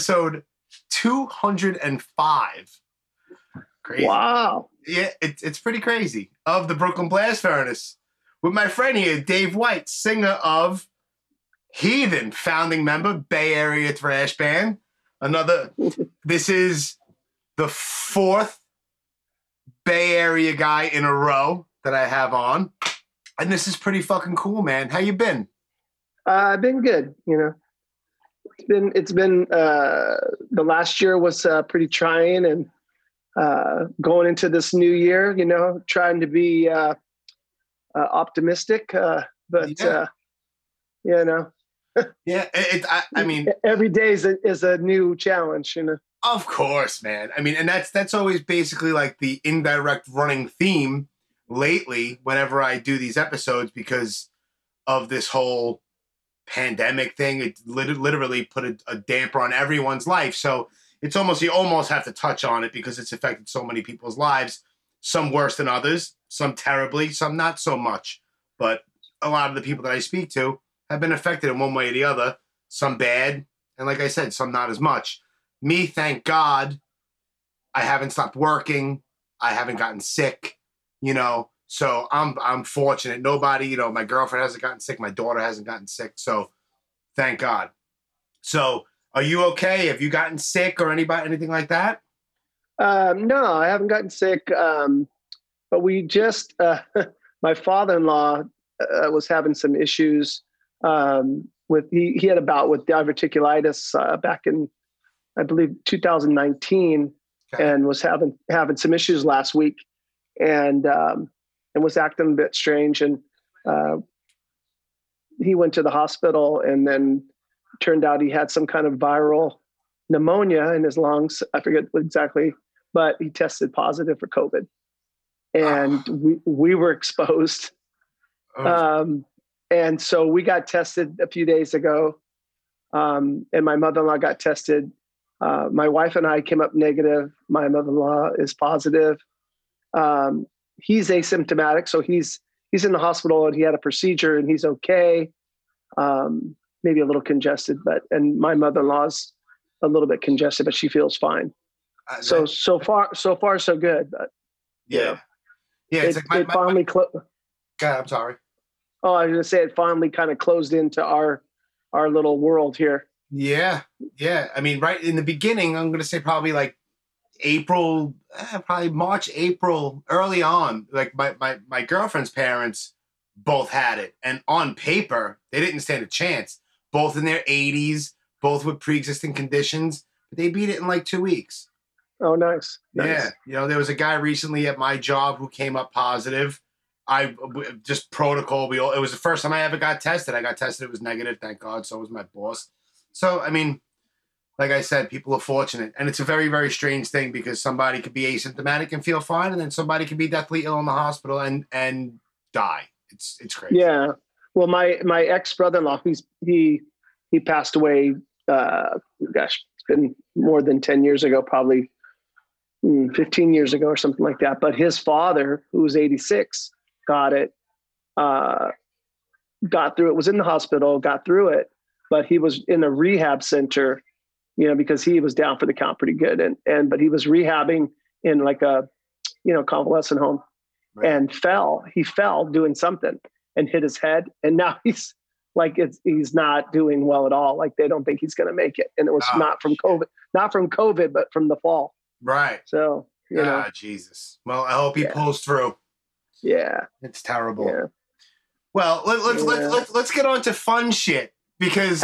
episode 205. Crazy. Wow. Yeah, it, it's pretty crazy. Of the Brooklyn Blast Furnace. With my friend here, Dave White, singer of Heathen, founding member, Bay Area thrash band. Another, this is the fourth Bay Area guy in a row that I have on. And this is pretty fucking cool, man. How you been? Uh, I've been good. You know, it's been it's been uh, the last year was uh, pretty trying, and uh, going into this new year, you know, trying to be uh, uh, optimistic, uh, but Yeah. uh, you know, Yeah, it, I, I mean, every day is a, is a new challenge. You know, Of course, man. I mean, and that's that's always basically like the indirect running theme lately whenever I do these episodes because of this whole pandemic thing. It lit- literally put a, a damper on everyone's life. So it's almost you almost have to touch on it because it's affected so many people's lives. Some worse than others, some terribly, some not so much. But a lot of the people that I speak to have been affected in one way or the other. Some bad, and like I said, some not as much me, thank God, I haven't stopped working. I haven't gotten sick, you know. So I'm I'm fortunate. Nobody, you know, my girlfriend hasn't gotten sick. My daughter hasn't gotten sick. So thank God. So are you okay? Have you gotten sick or anybody anything like that? um, no, I haven't gotten sick, um, but we just uh, my father-in-law uh, was having some issues um, with he he had a bout with diverticulitis uh, back in I believe 2019 Okay. and was having having some issues last week and um, and was acting a bit strange and uh, he went to the hospital and then turned out he had some kind of viral pneumonia in his lungs I forget exactly but he tested positive for COVID and we we were exposed Oh, um, and so we got tested a few days ago, um, and my mother-in-law got tested. Uh, my wife and I came up negative. My mother-in-law is positive. Um, he's asymptomatic, so he's he's in the hospital and he had a procedure and he's okay. Um, maybe a little congested, but and my mother-in-law's a little bit congested, but she feels fine. I- So so far so far so good. But yeah, yeah. it, like my, it my, finally clo- God, I'm sorry. oh I was gonna say it finally kind of closed into our our little world here. Yeah, yeah. I mean, right in the beginning, I'm going to say probably like April, eh, probably March, April, early on. Like my, my my girlfriend's parents both had it, and on paper they didn't stand a chance. Both in their 80s, both with pre-existing conditions, but they beat it in like two weeks. Oh, nice. nice. Yeah, you know, there was a guy recently at my job who came up positive. I just protocol. We all, it was the first time I ever got tested. I got tested. It was negative. Thank God. So was my boss. So I mean, like I said, people are fortunate, and it's a very very strange thing because somebody could be asymptomatic and feel fine, and then somebody could be deathly ill in the hospital and and die. It's it's crazy. Yeah. Well, my my ex brother in law, he's he he passed away. Uh, gosh, it's been more than ten years ago, probably mm, fifteen years ago or something like that. But his father, who was eighty six, got it. Uh, got through it. Was in the hospital. Got through it, but he was in a rehab center. You know, because he was down for the count pretty good, and and but he was rehabbing in like a, you know, convalescent home Right. and fell. He fell doing something and hit his head, and now he's like it's he's not doing well at all. Like they don't think he's going to make it, and it was Oh, not from COVID, not from COVID, but from the fall. right. So you know, ah, Jesus. Well, I hope he Yeah. pulls through. yeah, It's terrible. yeah. Well, let, let's Yeah. let's let's let's get on to fun shit because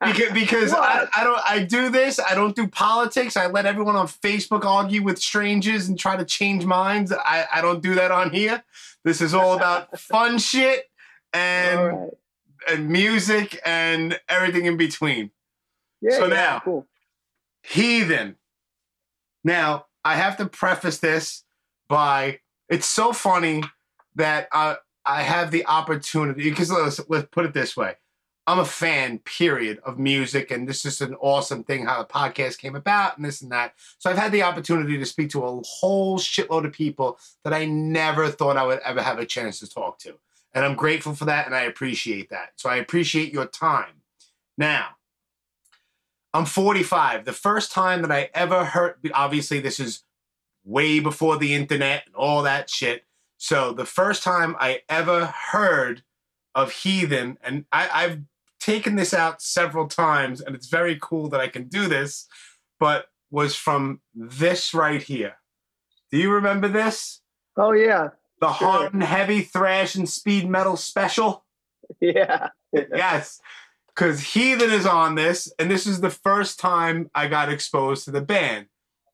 because, because I, I don't I do this. I don't do politics. I let everyone on Facebook argue with strangers and try to change minds. I, I don't do that on here. This is all about fun shit and right. and music and everything in between. Yeah, So yeah, now- cool. Heathen. Now, I have to preface this by it's so funny that I I have the opportunity because let's, let's put it this way. I'm a fan, period, of music, and this is an awesome thing how the podcast came about and this and that. So I've had the opportunity to speak to a whole shitload of people that I never thought I would ever have a chance to talk to. And I'm grateful for that and I appreciate that. So I appreciate your time. Now, I'm 45. The first time that I ever heard, obviously, this is way before the internet and all that shit. So the first time I ever heard of Heathen, and I, I've taken this out several times, and it's very cool that I can do this, but was from this right here. Do you remember this? Oh yeah. The sure. hard and heavy thrash and speed metal special? Yeah. yes. Because Heathen is on this, and this is the first time I got exposed to the band.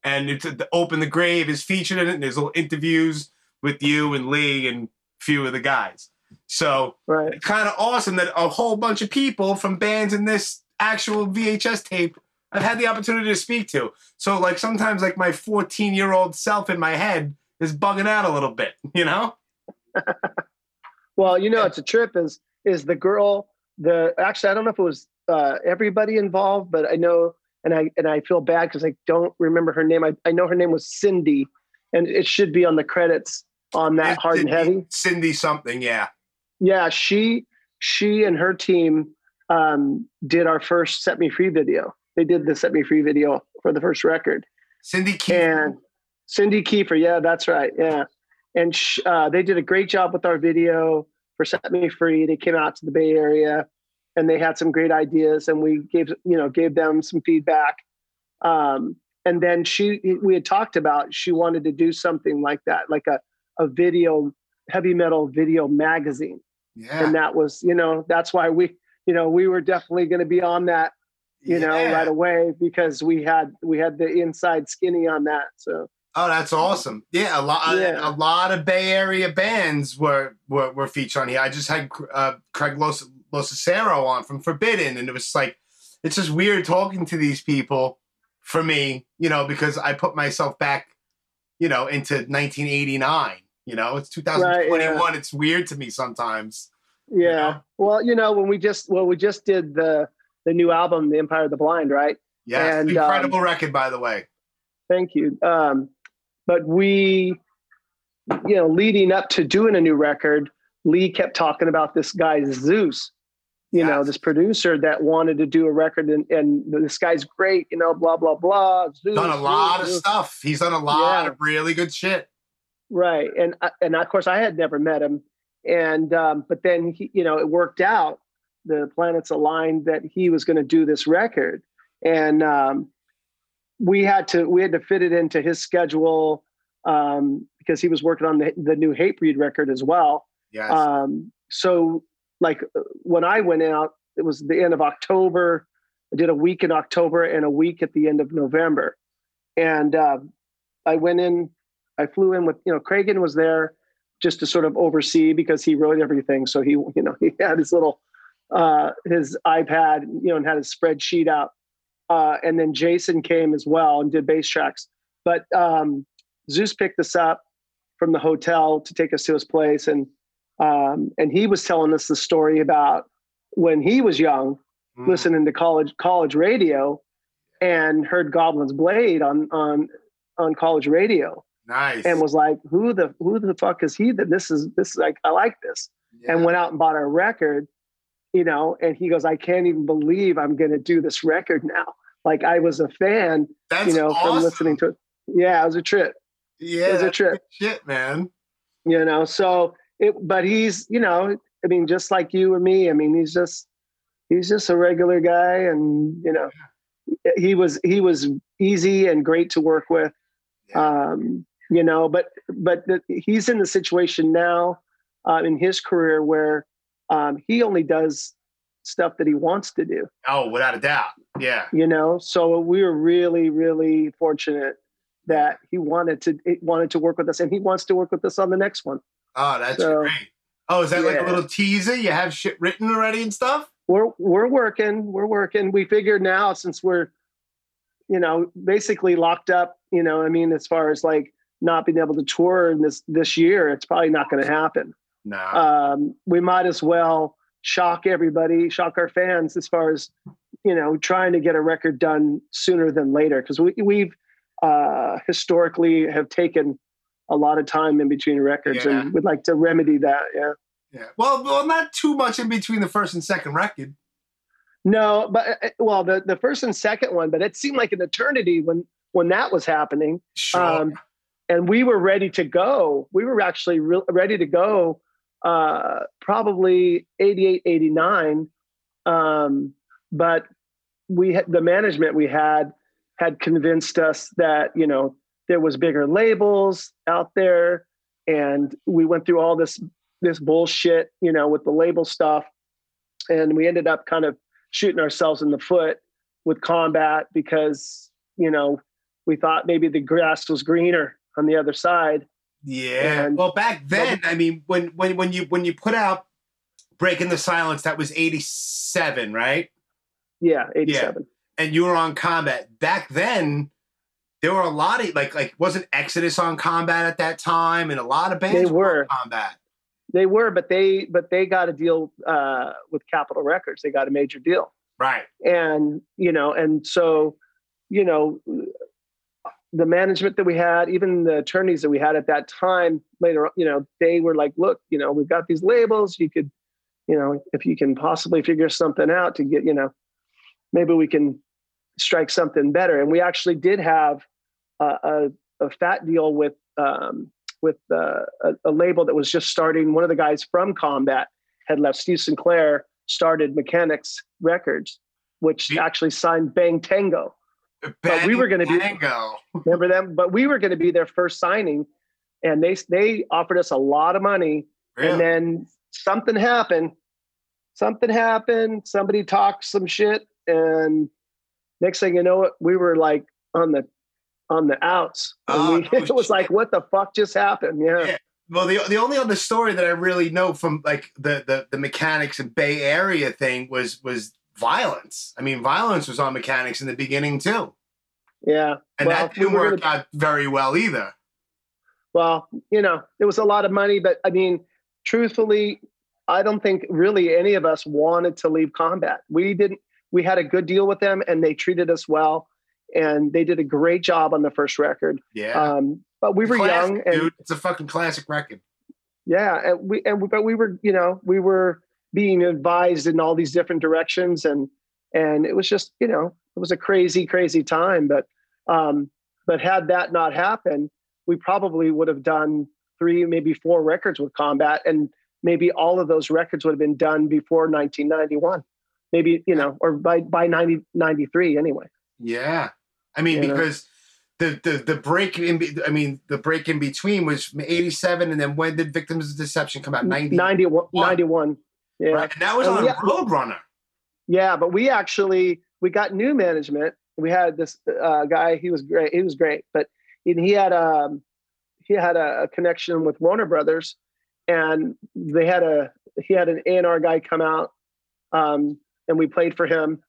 And it's the Open the Grave is featured in it, and there's little interviews with you and Lee and a few of the guys. So right. kind of awesome that a whole bunch of people from bands in this actual VHS tape I've had the opportunity to speak to. So like sometimes like my 14 year old self in my head is bugging out a little bit, you know? well, you know, it's a trip is, is the girl, the, actually, I don't know if it was uh, everybody involved, but I know, and I, and I feel bad cause I don't remember her name. I, I know her name was Cindy and it should be on the credits on that hard Cindy, and heavy. Cindy something. Yeah. Yeah. She, she and her team um, did our first set me free video they did the Set Me Free video for the first record. Cindy Kiefer. And Cindy Kiefer, yeah, that's right, yeah. And sh- uh, they did a great job with our video for Set Me Free. They came out to the Bay Area, and they had some great ideas, and we gave you know gave them some feedback. Um, and then she, we had talked about she wanted to do something like that, like a a video heavy metal video magazine. Yeah. And that was, you know, that's why we, you know, we were definitely going to be on that you yeah. know, right away because we had we had the inside skinny on that. So Oh, that's awesome! Yeah, a lot, yeah. a, lot of Bay Area bands were were, were featured on here. I just had uh, Craig Los Locicero on from Forbidden, and it was like it's just weird talking to these people for me, you know, because I put myself back, you know, into 1989. You know, it's 2021. Right, yeah. It's weird to me sometimes. Yeah. You know? Well, you know, when we just well, we just did the the new album, The Empire of the Blind, right? Yeah, and, incredible um, record, by the way. Thank you. Um, but we, you know, leading up to doing a new record, Lee kept talking about this guy Zeuss, you yes. know, this producer that wanted to do a record, and, and this guy's great, you know, blah blah blah. Zeuss, done a lot Zeuss, of stuff. He's done a lot yeah. of really good shit. Right, and and of course I had never met him, and um, but then he, you know, it worked out the planets aligned that he was going to do this record, and um, we had to we had to fit it into his schedule um, because he was working on the, the new Hatebreed record as well. Yes. Um, so like when I went out, it was the end of October. I did a week in October and a week at the end of November, and uh, I went in. I flew in with you know Kragen was there just to sort of oversee because he wrote everything. So he you know he had his little uh, his iPad, you know, and had his spreadsheet out. Uh, and then Jason came as well and did bass tracks. But um, Zeuss picked us up from the hotel to take us to his place, and um, and he was telling us the story about when he was young, mm. listening to college college radio, and heard Goblin's Blade on on on college radio. Nice. And was like, who the who the fuck is he? That this is this is like I like this. Yeah. And went out and bought a record you know, and he goes, I can't even believe I'm going to do this record now. Like I was a fan, That's you know, awesome. from listening to it. Yeah, it was a trip. Yeah, it was a trip. Shit, man. You know, so it, but he's, you know, I mean, just like you or me. I mean, he's just, he's just a regular guy, and you know, he was he was easy and great to work with. Yeah. Um, you know, but but the, he's in the situation now uh, in his career where um, he only does stuff that he wants to do. Oh, without a doubt. Yeah. You know, so we were really, really fortunate that he wanted to wanted to work with us, and he wants to work with us on the next one. Oh, that's so, great. Oh, is that yeah. like a little teaser? You have shit written already and stuff? We're we're working. We're working. We figured now since we're, you know, basically locked up. You know, I mean, as far as like not being able to tour this this year, it's probably not going to happen. Nah. Um, we might as well shock everybody, shock our fans as far as you know, trying to get a record done sooner than later because we we've uh, historically have taken a lot of time in between records, yeah. and we'd like to remedy that. Yeah. Yeah. Well, well, not too much in between the first and second record. No, but uh, well, the the first and second one, but it seemed like an eternity when when that was happening. Sure. Um, and we were ready to go. We were actually re- ready to go uh, probably 88, 89. Um, but we had the management we had had convinced us that, you know, there was bigger labels out there. And we went through all this, this bullshit, you know, with the label stuff. And we ended up kind of shooting ourselves in the foot with combat because, you know, we thought maybe the grass was greener on the other side. Yeah. And- well, back then, I mean, when when when you when you put out "Breaking the Silence," that was '87, right? Yeah, 87. And you were on Combat. Back then, there were a lot of like like wasn't Exodus on Combat at that time, and a lot of bands They were. on Combat. They were, but they but they got a deal uh, with Capitol Records. They got a major deal, Right. and you know, and so you know, the management that we had, even the attorneys that we had at that time, later, on, you know, they were like, "Look, you know, we've got these labels. You could, you know, if you can possibly figure something out to get, you know, maybe we can strike something better." And we actually did have a, a, a fat deal with. Um, with uh, a, a label that was just starting. One of the guys from Combat had left. Steve Sinclair started Mechanics Records, which actually signed Bang Tango. But we were gonna be- Tango. Remember them? But we were going to be their first signing, and they they offered us a lot of money. Really? And then something happened. Something happened. Somebody talked some shit, and next thing you know, it we were like on the on the outs. And Oh, we, no it was like, what the fuck just happened? Yeah. Yeah. Well, the the only other story that I really know from like the the the mechanics and Bay Area thing was was Vio-lence. I mean, Vio-lence was on mechanics in the beginning too, Yeah. and Well, that didn't we work out very well either. Well, you know, it was a lot of money, but I mean, truthfully, I don't think really any of us wanted to leave combat. We didn't, we had a good deal with them and they treated us well and they did a great job on the first record. Yeah, Um, but we were Classic, young and dude. It's a fucking classic record. yeah, and we, and we, but we were, you know, we were being advised in all these different directions and, and it was just, you know, it was a crazy, crazy time. But, um, but had that not happened, we probably would have done three, maybe four records with Combat, and maybe all of those records would have been done before 1991, maybe you know, or by by 90, 93 anyway. Yeah, I mean You know? because the the the break in be- I mean the break in between was eighty seven, and then when did Victims of Deception come out? Ninety. 91, 91. Yeah, Right, and that was And on we- Roadrunner. yeah, but we actually we got new management. We had this uh, guy. He was great. He was great, but and he had um he had a, a connection with Warner Brothers, and they had a he had an A and R guy come out, um, and we played for him,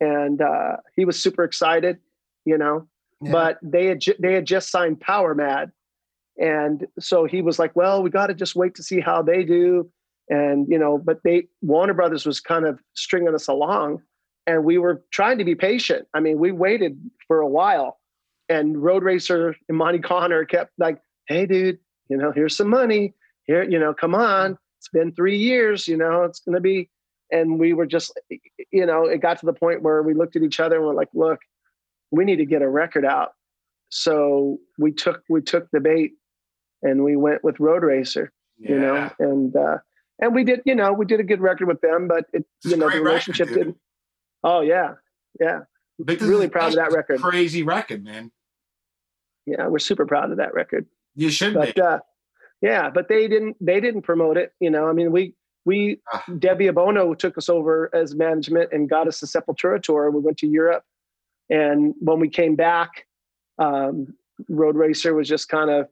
and uh, he was super excited, you know. Yeah. But they had ju- they had just signed Power Mad, and so he was like, "Well, we got to just wait to see how they do." And you know, but they Warner Brothers was kind of stringing us along, and we were trying to be patient. I mean, we waited for a while, and Roadracer and Monte Conner kept like, "Hey, dude, you know, here's some money. Here, you know, come on. It's been three years. You know, it's gonna be." And we were just, you know, it got to the point where we looked at each other and we're like, "Look, we need to get a record out." So we took we took the bait, and we went with Roadracer you know and uh and we did you know we did a good record with them but it It's you know the relationship dude. didn't oh yeah yeah Victims really proud of that record. Crazy record, man. yeah we're super proud of that record You should but be. uh yeah but they didn't they didn't promote it you know i mean we we Ah. debbie abono took us over as management and got us the sepultura tour we went to europe and when we came back um Roadracer was just kind of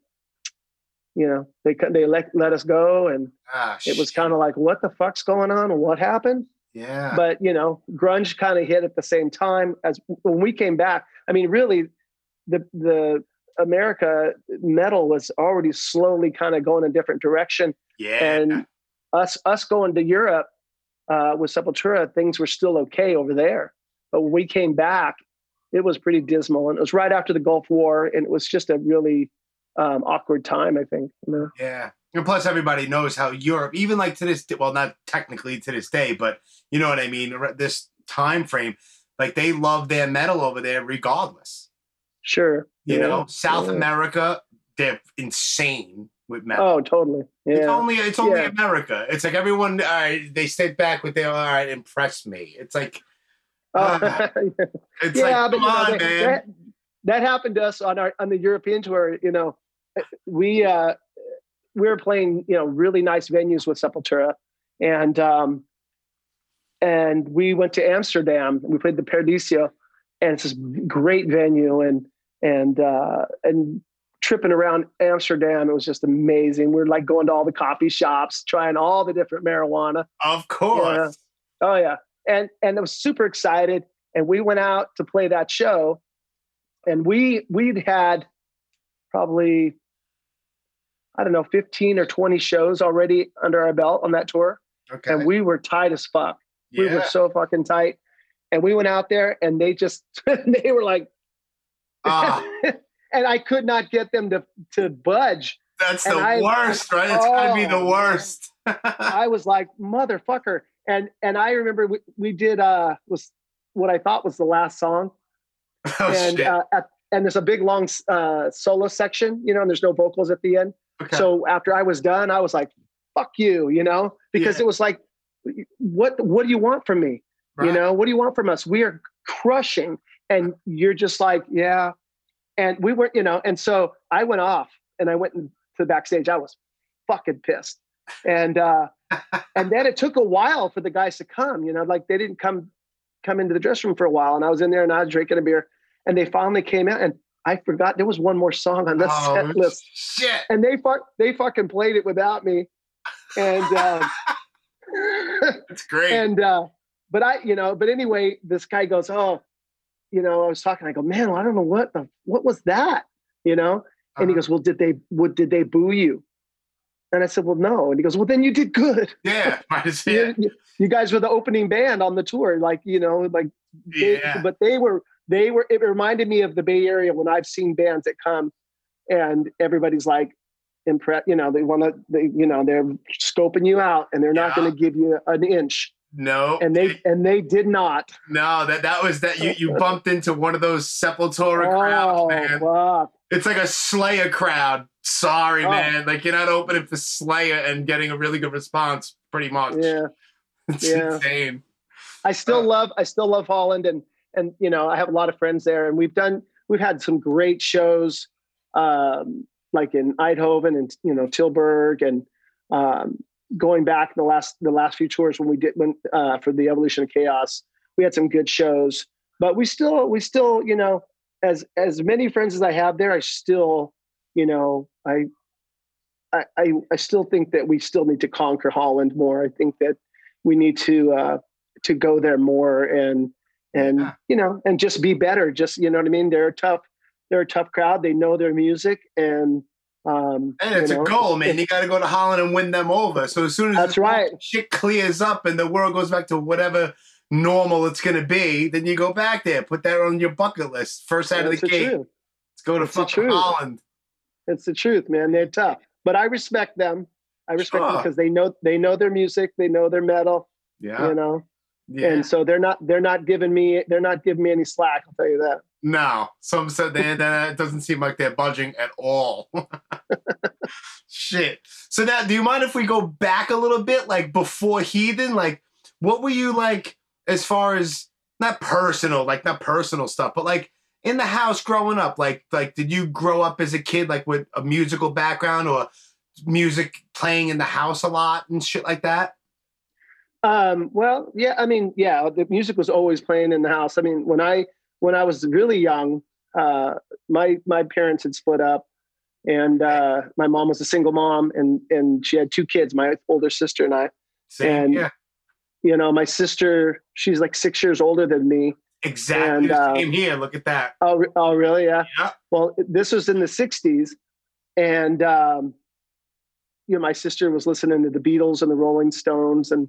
you know they they let, let us go and Ah, it was kind of like what the fuck's going on? What happened? Yeah. but you know grunge kind of hit at the same time as when we came back i mean really the the america metal was already slowly kind of going a different direction. Yeah. and us us going to europe uh, with sepultura things were still okay over there. But when we came back it was pretty dismal. And it was right after the gulf war and it was just a really um, awkward time i think you know Yeah. And plus, everybody knows how Europe, even like to this, well, not technically to this day, but you know what I mean. This time frame. Like they love their metal over there, regardless. Sure. You Yeah. know, South Yeah. America, they're insane with metal. Oh, totally. It's Yeah. only it's only. America. It's like everyone. All right, they step back with their all right, impress me. It's like Oh, it's yeah, like but come you know, on, that, man. that that happened to us on our on the European tour. You know, we uh, we were playing you know really nice venues with Sepultura, and um, and we went to Amsterdam. We played the Paradiso, and it's this great venue, and and uh, and tripping around Amsterdam, it was just amazing. We are like going to all the coffee shops, trying all the different marijuana. of course. Oh yeah, and and I was super excited. And we went out to play that show, and we we'd had probably I don't know fifteen or twenty shows already under our belt on that tour, Okay. and we were tight as fuck. We were so fucking tight, and we went out there, and they just they were like, Ah, and I could not get them to to budge. that's And the I- worst, right? It's gotta be the Oh, worst. I was like, motherfucker. And and I remember we, we did uh was what I thought was the last song. oh and shit. uh, at, and there's a big long uh solo section, you know, and there's no vocals at the end. Okay. So after I was done, I was like, fuck you, you know, because Yeah. it was like, what what do you want from me? You know, what do you want from us? We are crushing. And you're just like, yeah. And we weren't, you know, and so I went off and I went to the backstage. I was fucking pissed. And uh and then it took a while for the guys to come, you know, like they didn't come come into the dressing room for a while. And I was in there and I was drinking a beer. And they finally came out and I forgot there was one more song on the oh, set list. shit. And they fuck they fucking played it without me. And um That's great. and uh but i you know but anyway this guy goes oh you know i was talking i go man i don't know what the what was that you know and he Uh-huh. goes well did they what did they boo you and i said well no and he goes well then you did good yeah, you, you- you guys were the opening band on the tour like you know like they, Yeah. but they were they were it reminded me of the bay area when i've seen bands that come and everybody's like impressed you know they want to they you know they're scoping you out and they're not Yeah. going to give you an inch No. and they and they did not no, that that was that you you bumped into one of those Sepultura crowds, oh man. fuck It's like a Slayer crowd. Sorry, Oh. man. Like you're not opening for Slayer and getting a really good response, pretty much. yeah It's yeah. insane. I still Uh. love I still love Holland and and you know I have a lot of friends there and we've done we've had some great shows um, like in Eindhoven and you know Tilburg and um, going back the last the last few tours when we did when uh, for the Evolution of Chaos we had some good shows. But we still we still you know as as many friends as I have there I still you know I I I, still think that we still need to conquer Holland more. I think that we need to uh, to go there more and and Yeah. you know and just be better just you know what i mean they're a tough they're a tough crowd they know their music and um And it's you know, a goal, man. You got to go to Holland and win them over. So as soon as That's right. shit clears up and the world goes back to whatever normal it's going to be, then you go back there. Put that on your bucket list. First out of the the gate. truth Let's go to fucking. Holland. it's the truth man they're tough but i respect them i respect them because they know they know their music they know their metal Yeah. you know yeah. and so they're not they're not giving me they're not giving me any slack i'll tell you that No, some said that it doesn't seem like they're budging at all. Shit. So now, do you mind if we go back a little bit, like before Heathen? Like, what were you like as far as not personal, like not personal stuff, but like in the house growing up? Like, like did you grow up as a kid like with a musical background or music playing in the house a lot and shit like that? Um, well, yeah, I mean, yeah, the music was always playing in the house. I mean, when I when I was really young, uh, my my parents had split up, and uh, my mom was a single mom, and and she had two kids, my older sister and I. Same, And- yeah, You know, my sister, she's like six years older than me. exactly. and, uh, Same here. Look at that. Oh, oh, really? Yeah. Yeah. Well, this was in the '60s, and um, you know, my sister was listening to the Beatles and the Rolling Stones, and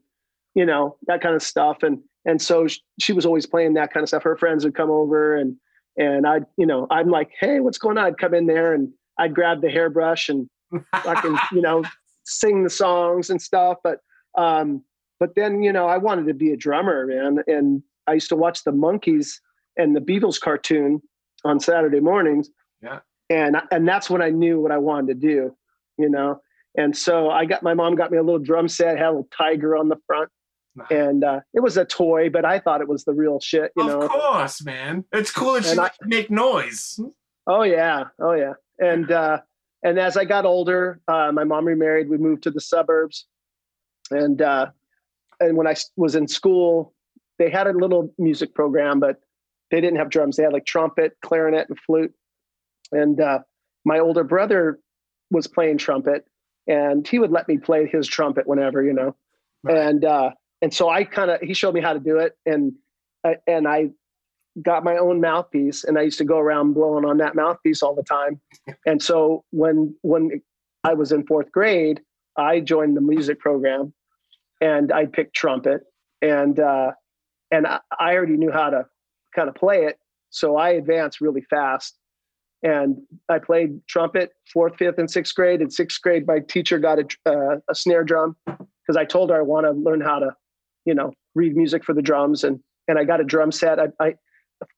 you know that kind of stuff, and and so she was always playing that kind of stuff. Her friends would come over, and and I'd, you know, I'm like, hey, what's going on? I'd come in there, and I'd grab the hairbrush and I can, you know, sing the songs and stuff. But um, but then you know, I wanted to be a drummer, man, and I used to watch the Monkees and the Beatles cartoon on Saturday mornings. Yeah. And and that's when I knew what I wanted to do, you know. And so I got my mom got me a little drum set, had a little tiger on the front, and uh, it was a toy, but I thought it was the real shit, you of know. course, man. It's cool that And you I- make noise. Oh yeah, oh yeah. And uh, and as I got older, uh, my mom remarried. We moved to the suburbs, and uh, and when I was in school, they had a little music program, but they didn't have drums. They had like trumpet, clarinet, and flute. And uh, my older brother was playing trumpet, and he would let me play his trumpet whenever, you know. Right. And uh, and so I kind of he showed me how to do it, and I and I got my own mouthpiece, and I used to go around blowing on that mouthpiece all the time. And so when when I was in fourth grade, I joined the music program, and I picked trumpet, and uh, and I, I already knew how to kind of play it, so I advanced really fast. And I played trumpet fourth, fifth, and sixth grade. In sixth grade, my teacher got a, uh, a snare drum because I told her I want to learn how to, you know, read music for the drums, and and I got a drum set. I, I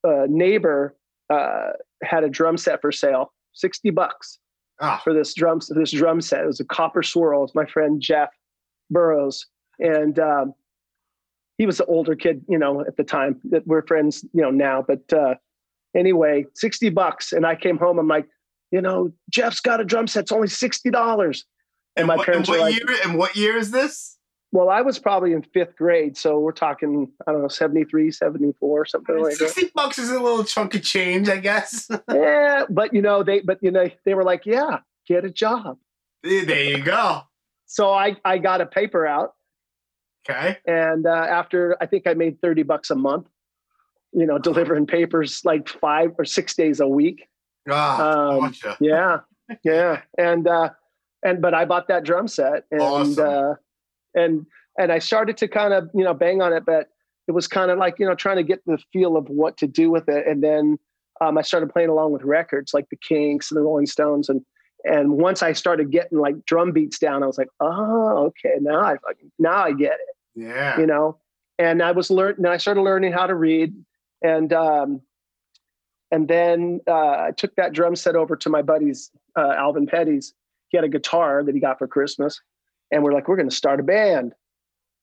a neighbor uh, had a drum set for sale, sixty bucks Ah, for this drum this drum set. It was a copper swirl. It's my friend Jeff Burrows, and um, he was the older kid, you know, at the time. That we're friends, you know, now. But uh, anyway, sixty bucks, and I came home. I'm like, you know, Jeff's got a drum set. It's only sixty dollars. And, my what, parents and were what like, year? And what year is this? Well, I was probably in fifth grade, so we're talking, I don't know, 73, 74, something like that. Sixty bucks is a little chunk of change, I guess. yeah, but you know, they, but you know, they were like, yeah, get a job. there you go. So I, I got a paper out Okay. and uh, after I think I made 30 bucks a month, you know, delivering papers like five or six days a week. Ah, Um, gotcha. Yeah. Yeah. And, uh, and, but I bought that drum set and, Awesome. uh, and, and I started to kind of, you know, bang on it, but it was kind of like, you know, trying to get the feel of what to do with it. And then um, I started playing along with records like the Kinks and the Rolling Stones. And, and once I started getting like drum beats down, I was like, oh, okay, now I now I get it Yeah. you know and i was learning i started learning how to read and um and then uh, i took that drum set over to my buddy's uh, alvin petty's he had a guitar that he got for christmas and we're like we're going to start a band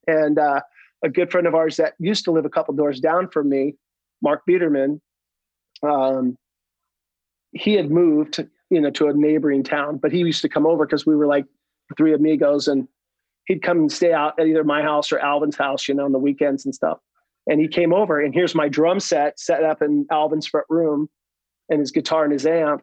and uh, a good friend of ours that used to live a couple doors down from me mark biederman um, he had moved you know to a neighboring town but he used to come over because we were like three amigos and he'd come and stay out at either my house or Alvin's house, you know, on the weekends and stuff. And he came over and here's my drum set set up in Alvin's front room and his guitar and his amp.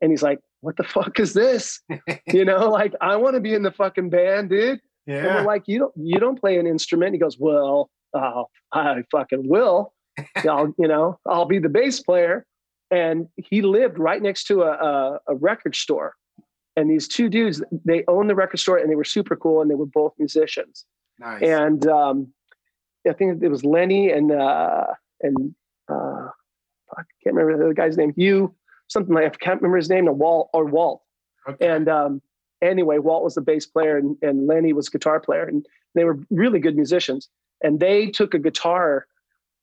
And he's like, what the fuck is this? you know, like I want to be in the fucking band, dude. Yeah. And we're like, you don't, you don't play an instrument. He goes, well, uh, I fucking will. I'll, you know, I'll be the bass player. And he lived right next to a, a, a record store. And these two dudes, they owned the record store and they were super cool and they were both musicians. Nice. And um, I think it was Lenny and uh, and uh, I can't remember the guy's name. Hugh, something like I can't remember his name. No, Walt or Walt. okay. And um, anyway, Walt was the bass player and, and Lenny was guitar player, and they were really good musicians. And they took a guitar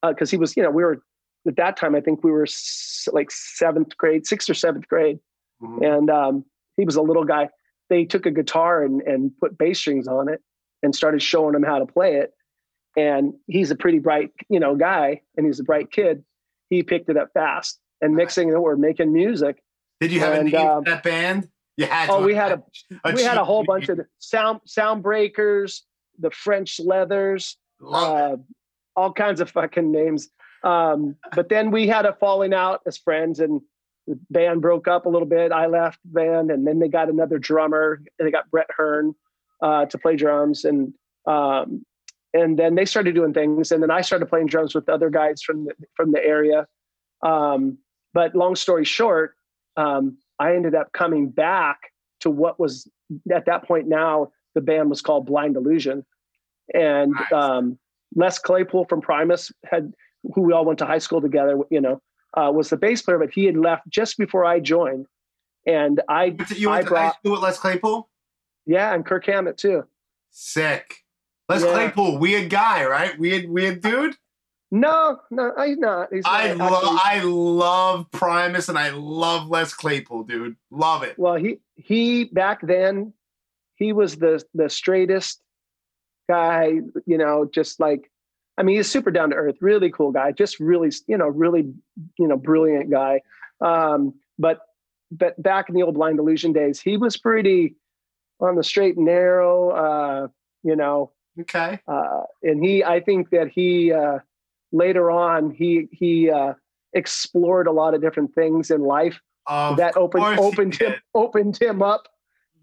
because he was, you know, we were at that time. I think we were s- like seventh grade, sixth or seventh grade, Mhm. and um, he was a little guy. They took a guitar and and put bass strings on it and started showing him how to play it. And he's a pretty bright, you know, guy, and he's a bright kid. He picked it up fast. And thing you we're making music. Did you have and, a name um, for that band? You had. oh, we had a have we had a whole bunch of sound sound breakers, the French leathers, uh, all kinds of fucking names. Um, but then we had a falling out as friends, and the band broke up a little bit. I left the band, and then they got another drummer. And they got Brett Hearn uh, to play drums, and um, and then they started doing things, and then I started playing drums with other guys from the, from the area. Um, but long story short, um, I ended up coming back to what was at that point now the band was called Blind Illusion, and Nice. um, Les Claypool from Primus had who we all went to high school together. You know, uh, was the bass player, but he had left just before I joined, and I You went to- You went I to high brought- school with Les Claypool? yeah, and Kirk Hammett too. Sick. Les Yeah. Claypool, weird guy, right? Weird, weird dude. No, no, he's not. He's not I love I love Primus and I love Les Claypool, dude. Love it. Well, he he back then he was the the straightest guy. You know, just like I mean, he's super down to earth, really cool guy. Just really, you know, really, you know, brilliant guy. Um, but but back in the old blind illusion days, he was pretty on the straight and narrow. Uh, you know, Okay. uh, and he i think that he uh, later on he he uh, explored a lot of different things in life Of that opened opened him opened him up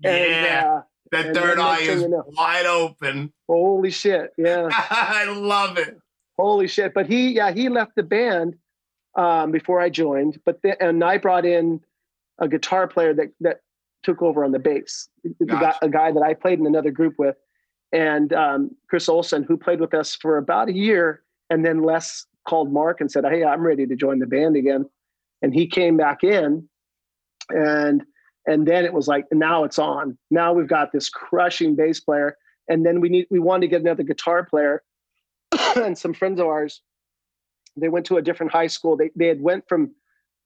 and Yeah. uh, that third eye is you know- wide open. holy shit yeah I love it. holy shit but he yeah he left the band um, before i joined but then and i brought in a guitar player that that took over on the bass the Gotcha. a guy that i played in another group with and um, chris olson who played with us for about a year and then les called mark and said hey i'm ready to join the band again. And he came back in and and then it was like now it's on. Now we've got this crushing bass player. And then we need we wanted to get another guitar player. And some friends of ours they went to a different high school. They, they had went from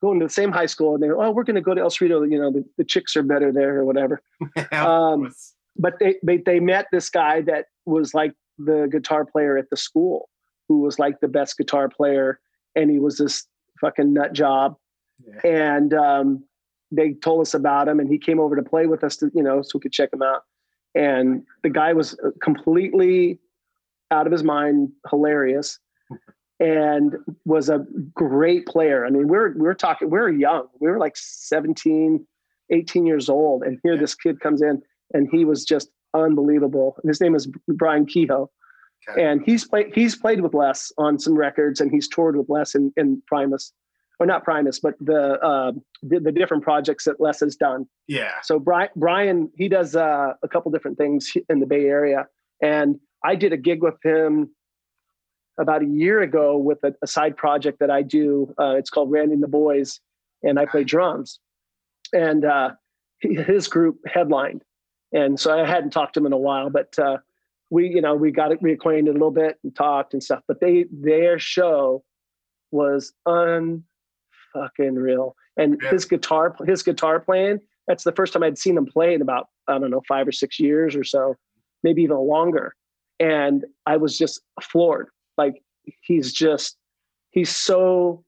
going to the same high school and they oh we're going to go to el cerrito. You know the, the chicks are better there or whatever. Um, but they, they they met this guy that was like the guitar player at the school who was like the best guitar player and he was this fucking nut job. Yeah. and um, they told us about him and he came over to play with us to you know so we could check him out. And the guy was completely out of his mind hilarious and was a great player. I mean we're we're talking we were young. We were like 17 18 years old and here Yeah. this kid comes in and he was just unbelievable. His name is brian kehoe Okay. and he's played he's played with Les on some records and he's toured with Les in, in Primus or not Primus but the, uh, the the different projects that Les has done. Yeah. so Brian Brian he does uh, a couple different things in the Bay Area. And I did a gig with him about a year ago with a, a side project that I do uh, it's called Randy and the Boys and I play drums. And uh, his group headlined. And so I hadn't talked to him in a while but uh, we you know we got reacquainted a little bit and talked and stuff but they their show was unfucking real. And Yeah. his guitar his guitar playing that's the first time i'd seen him play in about i don't know five or six years or so maybe even longer. And i was just floored. Like he's just he's so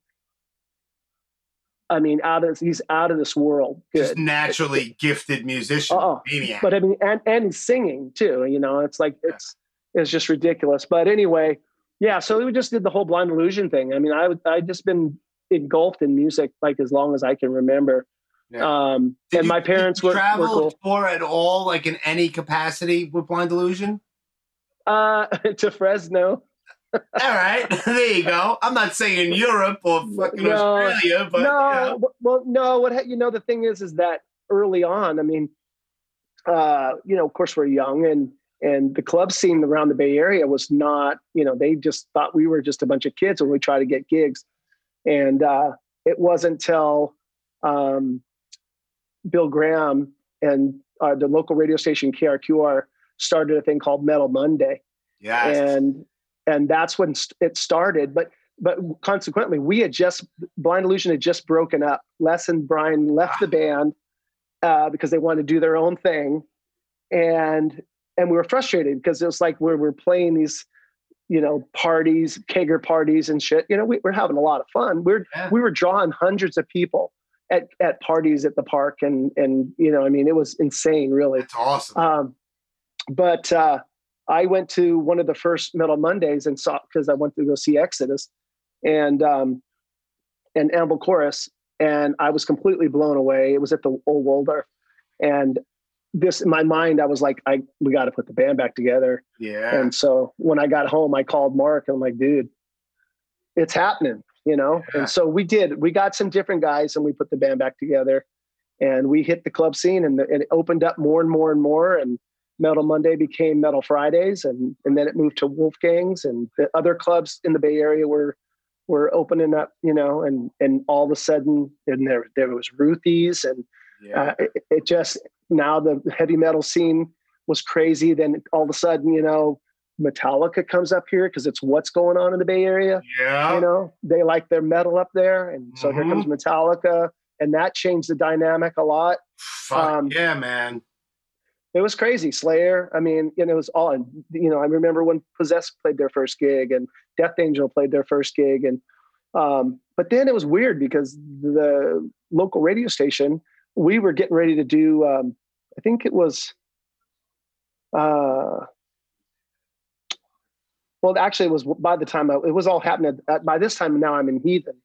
i mean out of he's out of this world Just good naturally gifted musician. Uh-uh. Maniac. but I mean, and and singing too. You know, it's like it's it's just ridiculous. But anyway, yeah. So we just did the whole blind illusion thing. I mean, I I just been engulfed in music like as long as I can remember. Yeah. Um, Did and you- my parents were, travel cool. tour at all, like in any capacity with Blind Illusion? Uh, to Fresno. All right, there you go. I'm not saying Europe or fucking No, Australia, but no, you know. well, no. What ha- you know, the thing is, is that early on, I mean, uh, you know, of course, we're young, and and the club scene around the Bay Area was not, you know, they just thought we were just a bunch of kids when we tried to get gigs, and uh, it wasn't till um, Bill Graham and uh, the local radio station KRQR started a thing called Metal Monday yes. and and that's when it started but but consequently we had just blind illusion had just broken up. Les and brian left the band uh, because they wanted to do their own thing. And and we were frustrated because it was like we were playing these you know parties kegger parties and shit. You know we, we're having a lot of fun. We're Yeah. we were drawing hundreds of people at at parties at the park and and you know i mean it was insane really. It's awesome. um, but uh, I went to one of the first Metal Mondays and saw because I went to go see Exodus and um, and Anvil Chorus, and I was completely blown away. It was at the old Waldorf, and this in my mind, I was like, I we got to put the band back together. yeah. And so when I got home, I called Mark and I'm like, dude, it's happening, you know? Yeah. And so we did, we got some different guys and we put the band back together and we hit the club scene and, the, and it opened up more and more and more. And Metal Monday became Metal Fridays. And, and then it moved to Wolfgangs and the other clubs in the Bay Area were, were opening up, you know, and, and all of a sudden and there, there was Ruthies and yeah. uh, it, it just now the heavy metal scene was crazy. Then all of a sudden, you know, Metallica comes up here because it's what's going on in the Bay Area. Yeah. You know, they like their metal up there, and so here Mhm. comes Metallica, and that changed the dynamic a lot. Fuck um, yeah, man. It was crazy. Slayer, I mean, and it was all. You know, I remember when Possessed played their first gig, and Death Angel played their first gig, and um, but then it was weird because the local radio station, we were getting ready to do. Um, I think it was. Uh, well, actually, it was by the time I, it was all happening. At, by this time, now I'm in Heathen,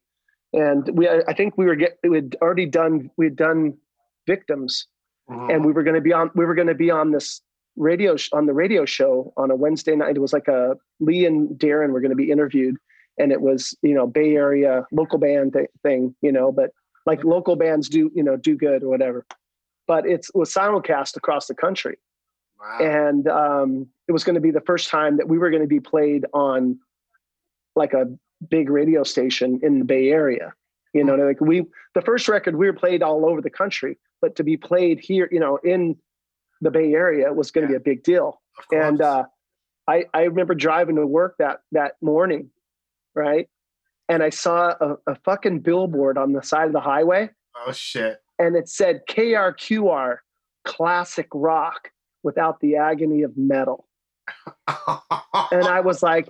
and we. I think we were get. We had already done. We had done victims, Mhm. and we were going to be on. We were going to be on this radio sh- on the radio show on a Wednesday night. It was like a Lee and Darren were going to be interviewed, and it was you know Bay Area local band th- thing, you know, but like local bands do you know do good or whatever. But it's, it was simulcast across the country wow. and um, it was going to be the first time that we were going to be played on like a big radio station in the Bay Area. You know, like we the first record we were played all over the country, but to be played here, you know, in the Bay Area was going to be a big deal. And uh, I I remember driving to work that that morning, right? And I saw a, a fucking billboard on the side of the highway oh shit. and it said KRQR classic rock without the agony of metal. And I was like,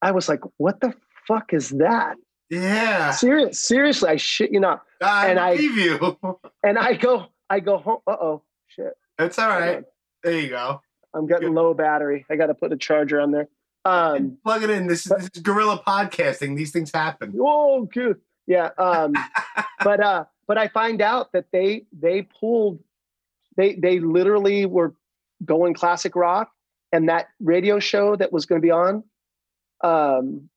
I was like, what the fuck is that? Yeah. Serious, seriously, I shit you not. I and I- believe you. And I go, I go home. Uh oh, shit. It's all right. There you go. I'm getting low battery. I got to put a charger on there. Um, Plug it in. This is, this is guerrilla podcasting. These things happen. oh, good. Yeah. Um, but uh, but I find out that they they pulled, they they literally were going classic rock, and that radio show that was going to be on, um,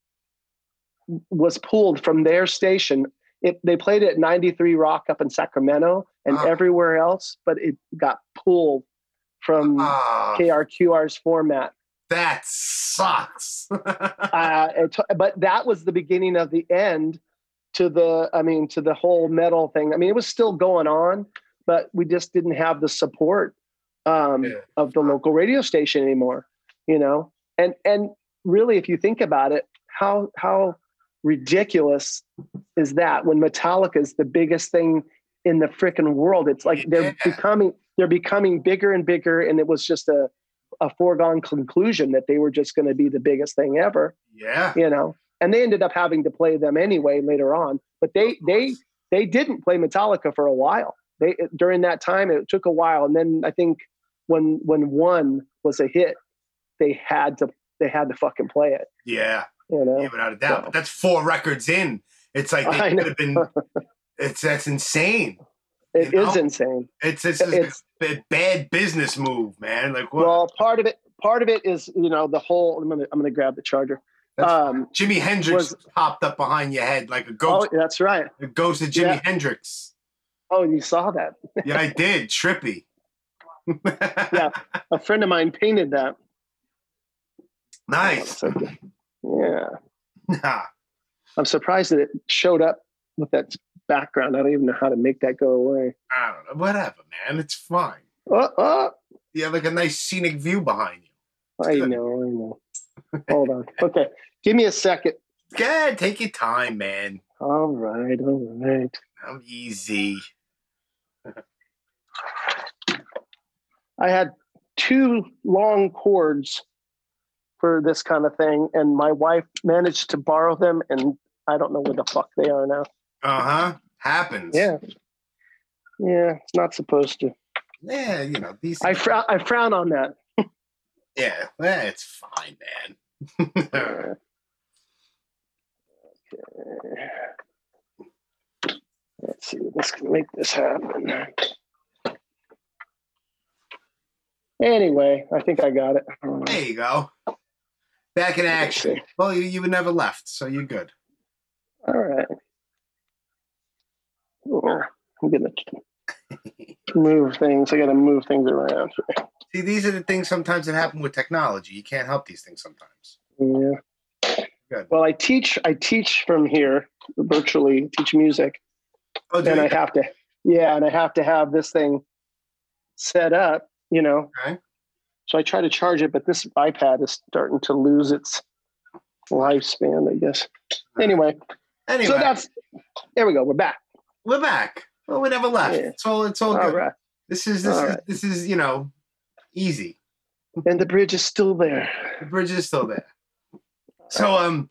was pulled from their station. It they played it at 93 Rock up in Sacramento and Oh. everywhere else, but it got pulled from Oh, KRQR's format. that sucks. uh, it but that was the beginning of the end to the i mean to the whole metal thing i mean it was still going on but we just didn't have the support um, Yeah. of the local radio station anymore you know and and really if you think about it how how ridiculous is that when metallica is the biggest thing in the freaking world it's like they're Yeah. becoming they're becoming bigger and bigger and it was just a a foregone conclusion that they were just going to be the biggest thing ever yeah. you know and they ended up having to play them anyway later on but they they they didn't play metallica for a while they during that time it took a while and then i think when when one was a hit they had to they had to fucking play it Yeah. You know Yeah, without a doubt. So- But that's four records in. It's like they know. could have been. It's that's insane. It you is insane It's it's, It's- a bad business move, man. Like what? well part of it part of it is you know the whole i'm gonna i'm gonna grab the charger That's um Jimi Hendrix was- popped up behind your head like a oh ghost. that's right a ghost of Jimi Yeah. Hendrix. oh you saw that Yeah, I did. Trippy. Yeah. a friend of mine painted that Nice. So, yeah Nah. I'm surprised that it showed up with that background. I don't even know how to make that go away. I don't know. Whatever, man. It's fine. Oh, oh You have like a nice scenic view behind you. I good. know, I know. Hold on. Okay. Give me a second. Good. Take your time, man. All right. All right. I'm easy. I had two long cords for this kind of thing, and my wife managed to borrow them, and I don't know where the fuck they are now. Uh huh. Happens. Yeah. Yeah, it's not supposed to. Yeah. You know these. I frown. I frown on that. Yeah. Yeah. It's fine, man. Okay. Let's see. Let's make this happen. Anyway, I think I got it. there you go. Back in action. Well, you, you never left, so you're good. All right. I'm gonna move things. I got to move things around. See, these are the things sometimes that happen with technology. You can't help these things sometimes. Yeah. Good. Well, I teach. I teach from here virtually. Teach music, Oh, and I have to. Yeah, and I have to have this thing set up. You know. Okay. So I try to charge it, but this iPad is starting to lose its lifespan, I guess. Anyway, Anyway, so that's there we go. We're back. we're back. Well, we never left. Yeah. It's all. It's all All good. right. This is this All is right. this is you know easy. And the bridge is still there. The bridge is still there. So um,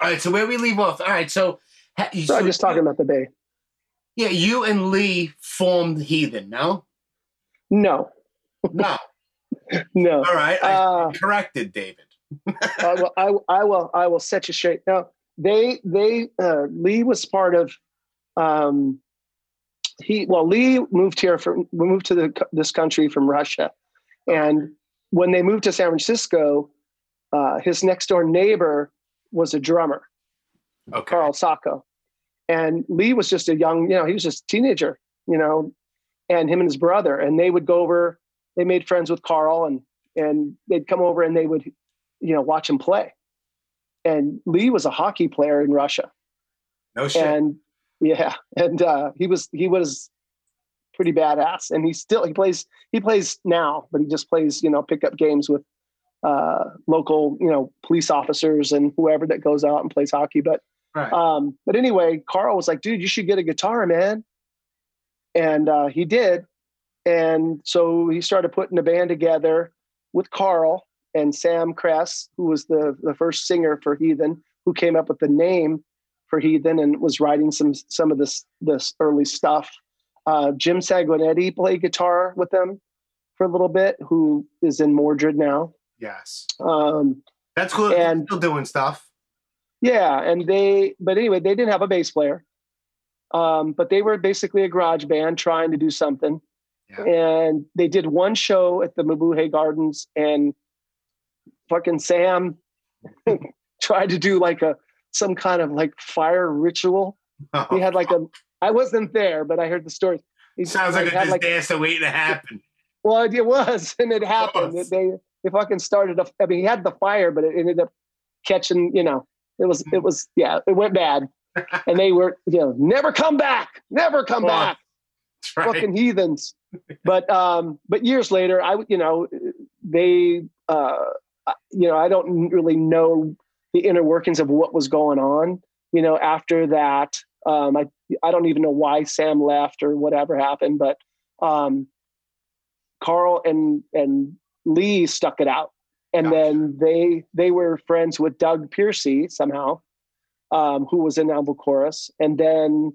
all right. So where we leave off. All right. So, you- So I'm just talking about the bay. Yeah, you and Lee formed Heathen. No, No, no. No. All right. I Uh, corrected David. I will, I, will- I will, I will set you straight. Now, they, they, uh, Lee was part of, um, he, well, Lee moved here from, moved to the, this country from Russia. And when they moved to San Francisco, uh, his next door neighbor was a drummer, Okay. Carl Sacco. And Lee was just a young, you know, he was just a teenager, you know, and him and his brother, and they would go over, they made friends with Carl and, and they'd come over and they would, you know, watch him play. And Lee was a hockey player in Russia. No shit. And yeah, and uh, he was, he was pretty badass and he still, he plays, he plays now, but he just plays, you know, pickup games with uh, local, you know, police officers and whoever that goes out and plays hockey. But right. um, but anyway, Carl was like, dude, you should get a guitar, man. And uh, he did. And so he started putting a band together with Carl and Sam Kress, who was the, the first singer for Heathen, who came up with the name for Heathen and was writing some some of this this early stuff. Uh, Jim Sanguinetti played guitar with them for a little bit, who is in Mordred now. yes. Um, That's cool. and- Still doing stuff. Yeah, and they, but anyway, they didn't have a bass player, um, but they were basically a garage band trying to do something. Yeah. And they did one show at the Mabuhay Gardens, and fucking Sam tried to do like a some kind of like fire ritual. He had like a, I wasn't there, but I heard the story. He Sounds like, had a disaster waiting to happen. well, it was, and it happened. course. They they fucking started. A, I mean, he had the fire, but it ended up catching. You know, it was it hmm. was yeah, it went bad, and they were you know never come back, never come Well, back, right. fucking heathens. But um, but years later, I you know they uh, you know I don't really know the inner workings of what was going on. You know, after that, um, I I don't even know why Sam left or whatever happened, but um, Carl and and Lee stuck it out, and Gotcha. then they they were friends with Doug Piercy somehow, um, who was in Anvil Chorus, and then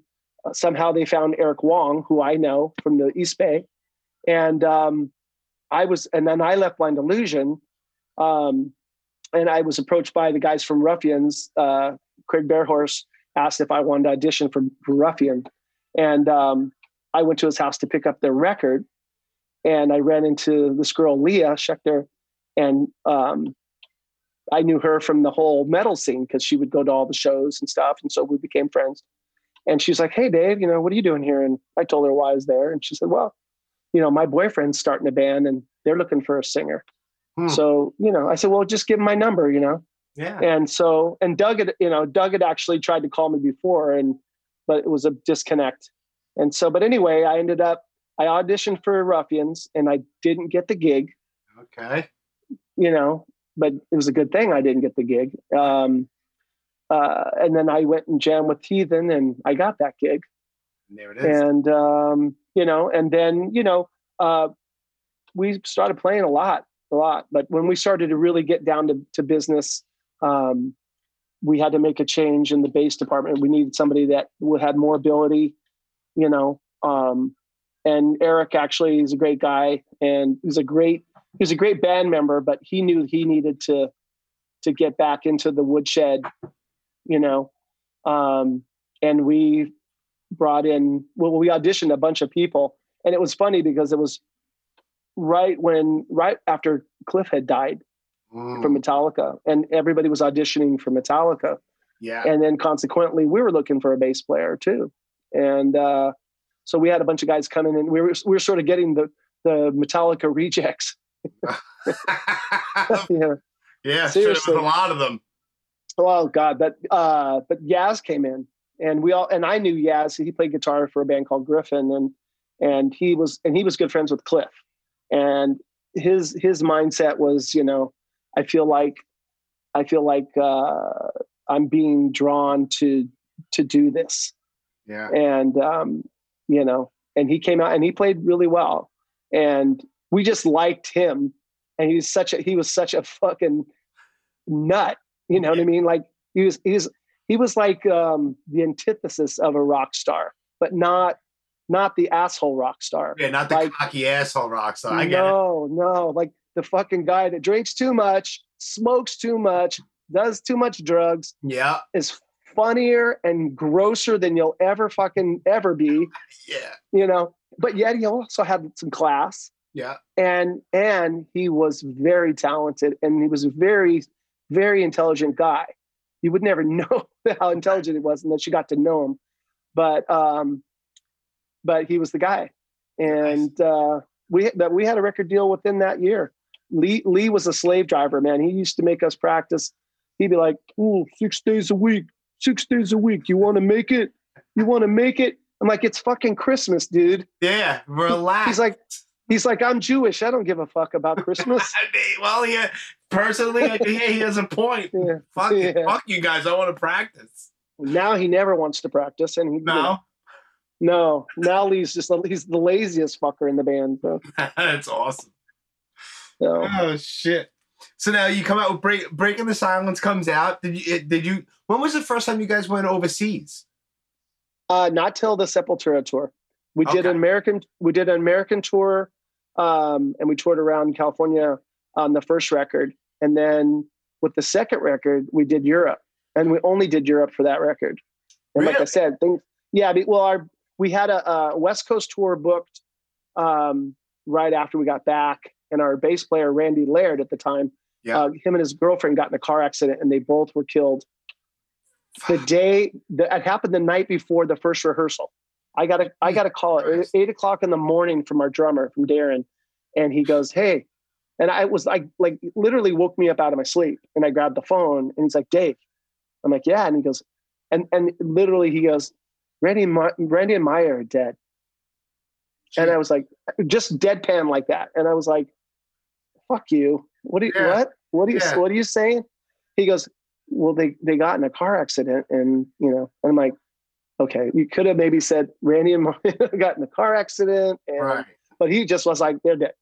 somehow they found Eric Wong, who I know from the East Bay, and um, I was, and then I left Blind Illusion, um, and I was approached by the guys from Ruffians. Uh, Craig Bearhorse asked if I wanted to audition for, for Ruffian, and um, I went to his house to pick up their record, and I ran into this girl Leah Schechter, and um, I knew her from the whole metal scene because she would go to all the shows and stuff, and so we became friends. And she's like, "Hey, Dave, you know what are you doing here?" And I told her why I was there, and she said, "Well, you know, my boyfriend's starting a band, and they're looking for a singer." Hmm. So, you know, I said, "Well, just give him my number," you know. Yeah. And so, and Doug had, you know, Doug had actually tried to call me before, and but it was a disconnect. And so, but anyway, I ended up I auditioned for Ruffians, and I didn't get the gig Okay. you know, but it was a good thing I didn't get the gig. Um, uh, and then I went and jammed with Heathen and I got that gig. And there it is. And, um, you know, and then, you know, uh, we started playing a lot, a lot. But when we started to really get down to, to business, um, we had to make a change in the bass department. We needed somebody that would had more ability, you know. Um, and Eric actually is a great guy, and he's a great he's a great band member. But he knew he needed to to get back into the woodshed, you know. Um, and we brought in well, we auditioned a bunch of people, and it was funny because it was right when right after Cliff had died Mm, from Metallica, and everybody was auditioning for Metallica, yeah. and then consequently, we were looking for a bass player too, and uh, so we had a bunch of guys coming in. We were we were sort of getting the the Metallica rejects. yeah. yeah. Seriously. A lot of them. Oh God, but uh, but Yaz came in, and we all and I knew Yaz. He played guitar for a band called Griffin, and and he was and he was good friends with Cliff, and his his mindset was, you know, I feel like I feel like uh, I'm being drawn to to do this, Yeah. and um, you know, and he came out and he played really well, and we just liked him, and he was such a he was such a fucking nut, you know what I mean? Like he was he was he was like um, the antithesis of a rock star, but not not the asshole rock star. Yeah, not the Like- cocky asshole rock star. I get no, no, like the fucking guy that drinks too much, smokes too much, does too much drugs, Yeah. is funnier and grosser than you'll ever fucking ever be, Yeah. you know. But yet he also had some class Yeah. and and he was very talented and he was very very intelligent guy. You would never know how intelligent he was unless you got to know him. But um but he was the guy. And uh we that we had a record deal within that year. Lee Lee was a slave driver, man. He used to make us practice. He'd be like, "Ooh, six days a week, six days a week. You want to make it? You want to make it?" I'm like, "It's fucking Christmas, dude." Yeah. Relax. He's like, he's like, "I'm Jewish. I don't give a fuck about Christmas." I mean, well, yeah. Personally, yeah, he has a point. yeah. Fuck. Yeah. fuck you guys. I want to practice. Now he never wants to practice, and he you know, No, no. Now he's just he's the laziest fucker in the band. So, that's awesome. so. Oh shit. So now you come out with break, breaking the silence comes out. Did you? Did you? When was the first time you guys went overseas? Uh, not till the Sepultura tour. We did an American. We did an American tour, um, and we toured around California on the first record, and then with the second record, we did Europe, and we only did Europe for that record. And like I said, things. Yeah, well, our we had a, a West Coast tour booked um, right after we got back, and our bass player Randy Laird at the time, Yeah. uh, him and his girlfriend got in a car accident, and they both were killed the day that happened the night before the first rehearsal. I got a I got a call at eight o'clock in the morning from our drummer from Darren, and he goes, "Hey," and I was like, like literally woke me up out of my sleep, and I grabbed the phone, and he's like, "Dave," I'm like, "Yeah," and he goes, and and literally he goes, "Randy and Randy and Meyer are dead," and I was like, just deadpan like that, and I was like, "Fuck you! What do you Yeah. what what are you Yeah. what are you saying?" He goes, well they they got in a car accident and you know and i'm like okay you could have maybe said randy and Maria got in a car accident and right. but he just was like they're dead.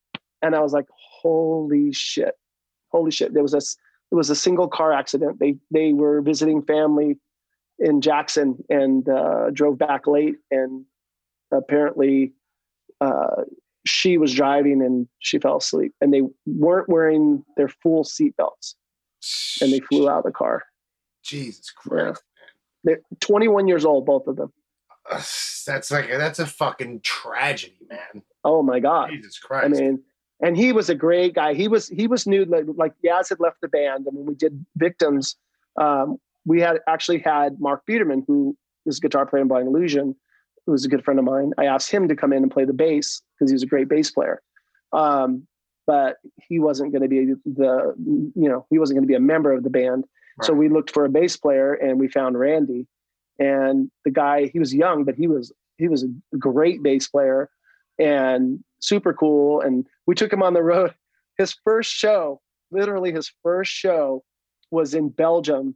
And i was like holy shit. Holy shit there was a it was a single car accident. They they were visiting family in jackson and uh, drove back late and apparently uh, she was driving and she fell asleep. And they weren't wearing their full seat belts. And they flew out of the car. Jesus Christ. They're 21 years old, both of them. Ugh, That's like that's a fucking tragedy, man. Oh my God. Jesus Christ. I mean, and he was a great guy. He was, he was new, like, like Yaz had left the band. And when we did Victims, um, we had actually had Mark Biedermann, who is a guitar player in Blind Illusion, who was a good friend of mine. I asked him to come in and play the bass because he was a great bass player. Um, but he wasn't going to be the, you know, he wasn't going to be a member of the band. So we looked for a bass player and we found Randy. And the guy, he was young, but he was he was a great bass player and super cool. And we took him on the road. His first show, literally his first show, was in Belgium,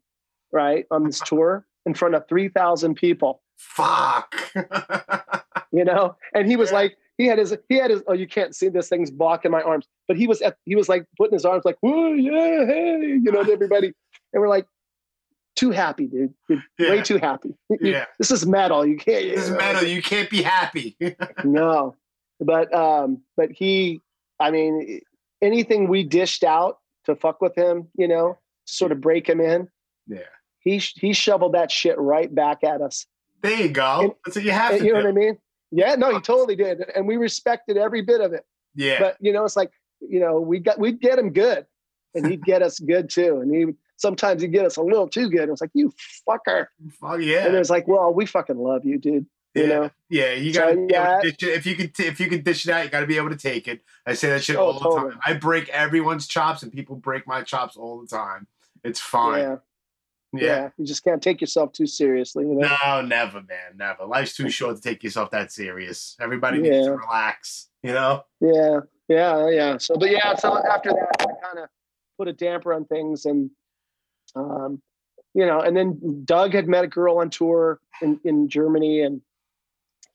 right on this tour in front of three thousand people. fuck. You know, and he was Yeah. like, he had his he had his. Oh, you can't see this thing's blocking my arms, but he was at, he was like putting his arms like, whoa, yeah, hey, you know, to everybody, and we're like, too happy, dude. You're way too happy. You- yeah. This is metal. You can't. This is metal. You can't be happy. no but um but he i mean anything we dished out to fuck with him you know to sort of break him in yeah. he he shoveled that shit right back at us There you go. And- That's what you have to you know what i mean yeah no he totally did and we respected every bit of it Yeah. but you know it's like you know we got we'd get him good and he'd get us good too and he would sometimes he'd get us a little too good it was like you fucker Fuck yeah. and it's like well we fucking love you dude yeah. you know Yeah, you gotta be able yeah. to dish it. If you can t- if you could dish it out, you gotta be able to take it. I say that shit Oh, all the totally. time. I break everyone's chops, and people break my chops all the time. It's fine. yeah, Yeah. yeah you just can't take yourself too seriously you know No, never, man, never. Life's too short to take yourself that serious. Everybody needs to relax. You know. Yeah. Yeah, yeah. So, but yeah, so after that, I kind of put a damper on things, and um, you know, and then Doug had met a girl on tour in in Germany, and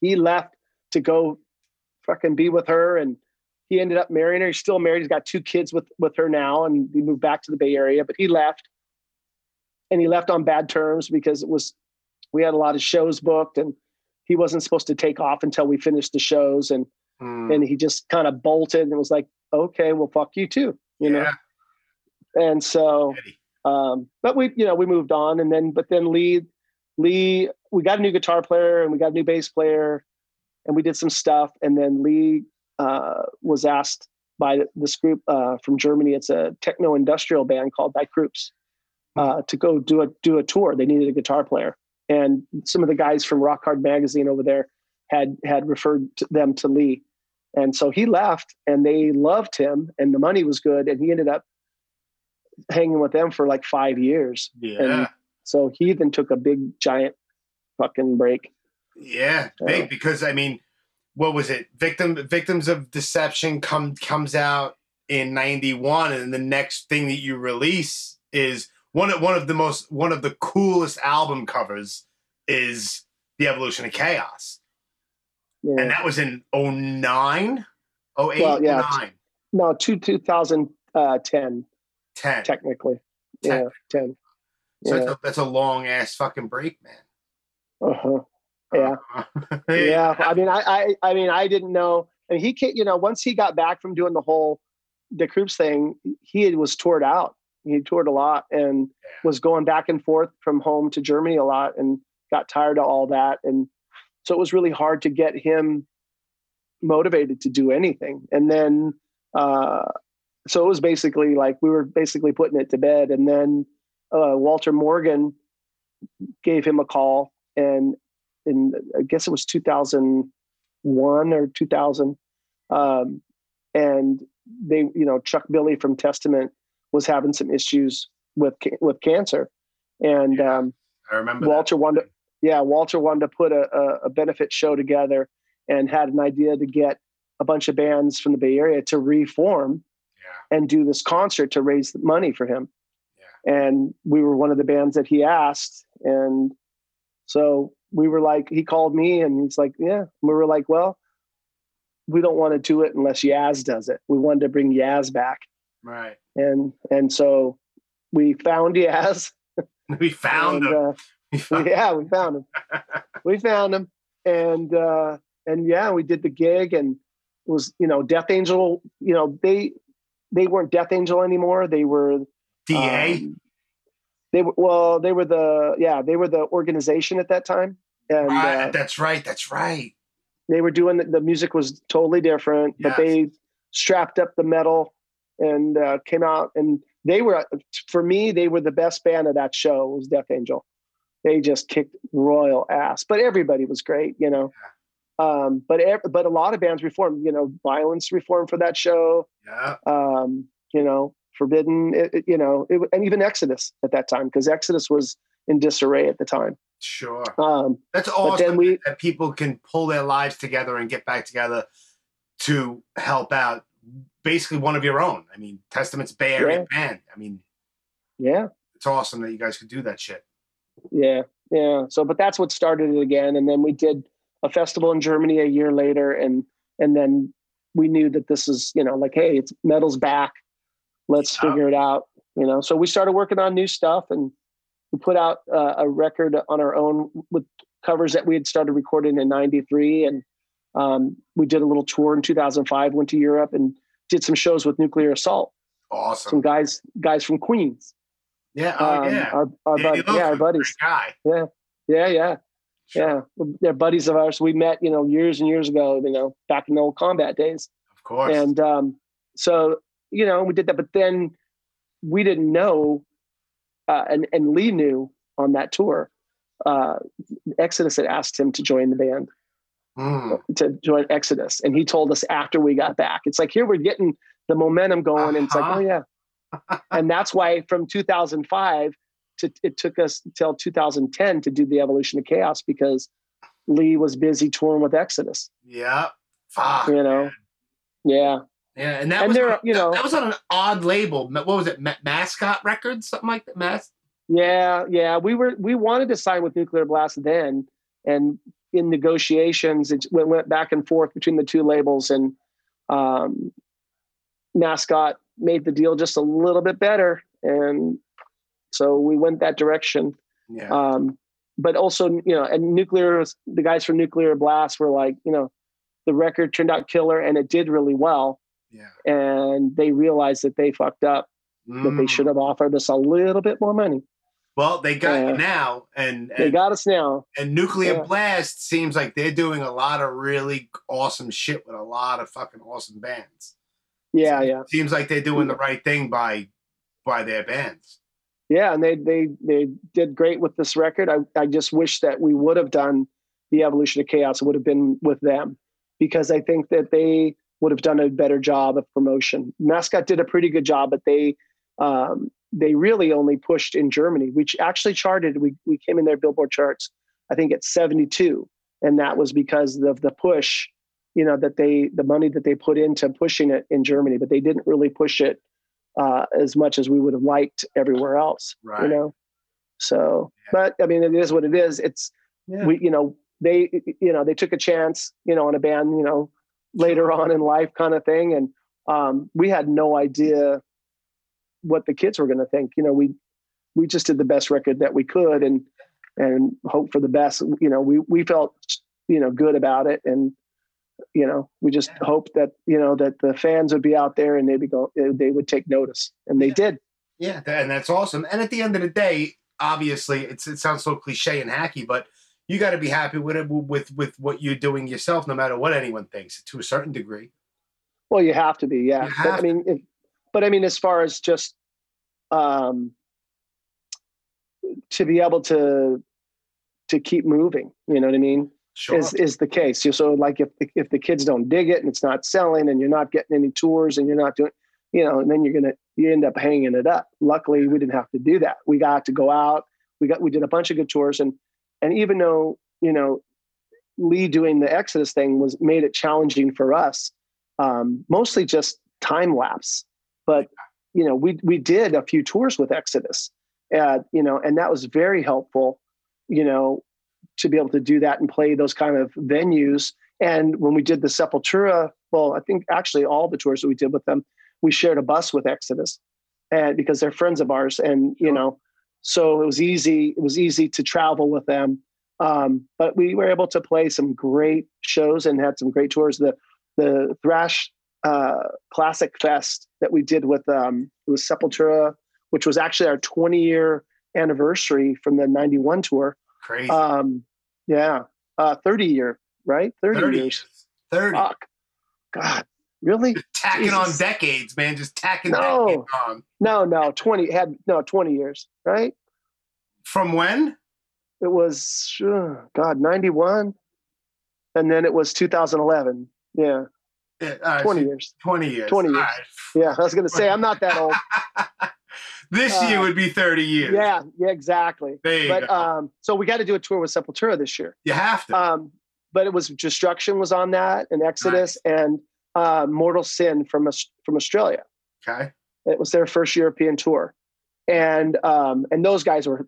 he left to go fucking be with her, and he ended up marrying her. He's still married. He's got two kids with with her now, and he moved back to the Bay Area. But he left, and he left on bad terms because it was we had a lot of shows booked, and he wasn't supposed to take off until we finished the shows, and Mm. and he just kind of bolted and was like, "Okay, well, fuck you too," you know. And so, Eddie. Um, but we, you know, we moved on, and then, but then Lee, Lee, we got a new guitar player and we got a new bass player, and we did some stuff, and then Lee uh, was asked by this group uh, from Germany. It's a techno industrial band called Die Krupps, uh, to go do a do a tour. They needed a guitar player, and some of the guys from Rock Hard Magazine over there had had referred to them to Lee, and so he left, and they loved him, and the money was good, and he ended up hanging with them for like five years. Yeah. And so he then took a big giant fucking break. Yeah, big uh, because I mean, what was it? Victim Victims of Deception come comes out in 91 and the next thing that you release is one of one of the most one of the coolest album covers is The Evolution of Chaos. Yeah. And that was in 09, 08, well, yeah. 09. No, two, 2010. Uh, Ten. Technically. Ten. Yeah, ten. So yeah. That's, a, long ass fucking break, man. Uh-huh. Yeah. Uh-huh. yeah. I mean, I, I, I mean, I didn't know. And he, came, you know, once he got back from doing the whole, the Krupps thing, he was toured out. He toured a lot and yeah. was going back and forth from home to Germany a lot and got tired of all that. And so it was really hard to get him motivated to do anything. And then, uh, so it was basically like we were basically putting it to bed and then uh walter morgan gave him a call and in I guess it was 2001 or 2000, um, and they, you know, Chuck Billy from Testament was having some issues with with cancer, and Yeah, um, I remember. Walter that. wanted, to, yeah, Walter wanted to put a, a, benefit show together, and had an idea to get a bunch of bands from the Bay Area to reform. And do this concert to raise money for him. And we were one of the bands that he asked. And so we were like, he called me and he's like, yeah. And we were like, well, we don't want to do it unless Yaz does it. We wanted to bring Yaz back. Right. And and so we found Yaz. We found and, him. uh, We found- yeah, we found him. we found him, and uh, and yeah, we did the gig, and it was you know Death Angel. You know they they weren't Death Angel anymore. They were DA. um, they were well. They were the yeah. They were the organization at that time, and right. uh, that's right. That's right. they were doing the, the music was totally different. Yes. But they strapped up the metal and uh, came out, and they were for me they were the best band of that show. Was Death Angel. They just kicked royal ass, but everybody was great, you know. Um, but but a lot of bands reformed. You know, Vio-lence reformed for that show. Yeah. Um, you know, Forbidden. It, it- you know, it, and even Exodus at that time because Exodus was in disarray at the time. Sure. Um, That's awesome then we that people can pull their lives together and get back together to help out basically one of your own. I mean, Testament's Bay Area band. I mean, yeah it's awesome that you guys could do that shit. Yeah, yeah. So, but that's what started it again, and then we did a festival in Germany a year later, and and then we knew that this is you know like hey, it's metal's back. Let's Yeah. figure it out. You know, so we started working on new stuff, and we put out uh, a record on our own with covers that we had started recording in '93, and um, we did a little tour in 2005. Went to Europe and did some shows with Nuclear Assault. Awesome. Some guys guys from Queens. Yeah. Oh, Um, yeah. Our, our yeah, our buddies. guy. Yeah, yeah. Sure. Yeah, they're buddies of ours. We met, you know, years and years ago. You know, back in the old combat days, Of course. and um, so you know, we did that. But then we didn't know, uh, and and Lee knew on that tour. Uh, Exodus had asked him to join the band Mm. to join Exodus, and he told us after we got back. It's like here we're getting the momentum going, and it's like, Uh-huh. oh yeah, and that's why from 2005 to it took us until 2010 to do the Evolution of Chaos because Lee was busy touring with Exodus. Yeah. Fuck. You know, man. yeah, Yeah, and that And was you know- that was on an odd label. What was it? Ma- Mascot Records, something like that. Mas- Yeah, yeah. We were we wanted to sign with Nuclear Blast then, and in negotiations, it went, went back and forth between the two labels, and um, Mascot made the deal just a little bit better, and so we went that direction. yeah, Um, but also, you know, and Nuclear, the guys from Nuclear Blast were like, you know, the record turned out killer, and it did really well, yeah. and they realized that they fucked up, that they Mm. should have offered us a little bit more money. Well, they got Yeah. you now, and They got us now. and Nuclear Yeah. Blast seems like they're doing a lot of really awesome shit with a lot of fucking awesome bands. Yeah, yeah, Seems like they're doing the right thing by by their bands. Yeah. And they they they did great with this record. I I just wish that we would have done the evolution of chaos. Would have been with them because I think that they would have done a better job of promotion. Mascot did a pretty good job, but they um, they really only pushed in Germany, which actually charted. We we came in their Billboard charts, I think at seventy two, and that was because of the push. You know that they the money that they put into pushing it in Germany, but they didn't really push it uh, as much as we would have liked everywhere else. Right. You know, so Yeah. but I mean, it is what it is. It's Yeah. we you know they you know they took a chance you know on a band you know later on in life kind of thing, and um, we had no idea what the kids were going to think. You know, we we just did the best record that we could and and hope for the best. You know, we we felt you know good about it and you know we just Yeah. hoped that you know that the fans would be out there and they'd be go they would take notice and they Yeah. did Yeah, and that's awesome. And at the end of the day, obviously, it's it sounds so cliche and hacky, but you got to be happy with it with with what you're doing yourself, no matter what anyone thinks, to a certain degree. well you have to be yeah but i mean if, but i mean as far as just um to be able to to keep moving you know what i mean Sure. is is the case. So like if the, if the kids don't dig it and it's not selling and you're not getting any tours and you're not doing, you know, and then you're gonna you end up hanging it up. Luckily, we didn't have to do that. We got to go out. We got we did a bunch of good tours and and even though you know Lee doing the Exodus thing was made it challenging for us, um, mostly just time lapse. But you know we we did a few tours with Exodus, uh, you know, and that was very helpful. You know, to be able to do that and play those kind of venues. And when we did the Sepultura, well, I think actually all the tours that we did with them, we shared a bus with Exodus, and because they're friends of ours, and you know, so it was easy. It was easy to travel with them. Um, but we were able to play some great shows and had some great tours. The the Thrash uh, Classic Fest that we did with um, it was Sepultura, which was actually our 20 year anniversary from the 91 tour. Crazy. Um, yeah, uh, 30 year, right? 30, 30 years. years. 30. Fuck. God, really? tacking on decades, man. Just tacking No. decades on. No, no, 20 had no 20 years, right? From when? It was uh, God, 91. And then it was 2011. Yeah, Yeah, all right, 20 so years. 20 years. 20 years. right. Yeah, I was going to say I'm not that old. this Uh, year would be 30 years. Yeah, yeah, exactly. But go. um, so we got to do a tour with Sepultura this year. you have to. Um, but it was Destruction was on that, and Exodus, and uh, Mortal Sin from from Australia. okay. It was their first European tour, and um, and those guys were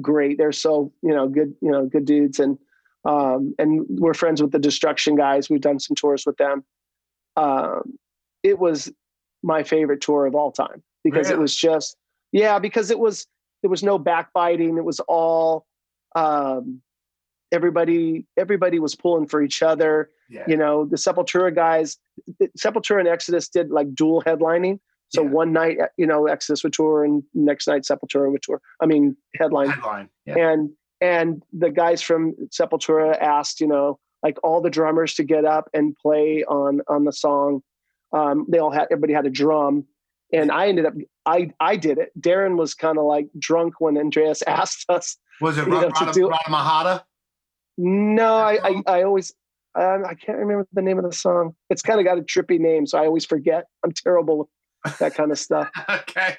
great. They're so you know good, you know good dudes, and um, and we're friends with the Destruction guys. We've done some tours with them. Um, it was my favorite tour of all time because it was just yeah because it was there was no backbiting. It was all um, everybody everybody was pulling for each other Yeah. you know the sepultura guys sepultura and exodus did like dual headlining so Yeah. one night you know exodus would tour and next night sepultura would tour i mean headline Headline. Yeah. and and the guys from sepultura asked you know like all the drummers to get up and play on on the song um, they all had everybody had a drum and i ended up i i did it darren was kind of like drunk when andreas asked us Was it you know, Rada, to Rada, do- Ratamahatta? no, I, I, I always, um, I can't remember the name of the song. It's kind of got a trippy name, so I always forget. I'm terrible with that kind of stuff. okay.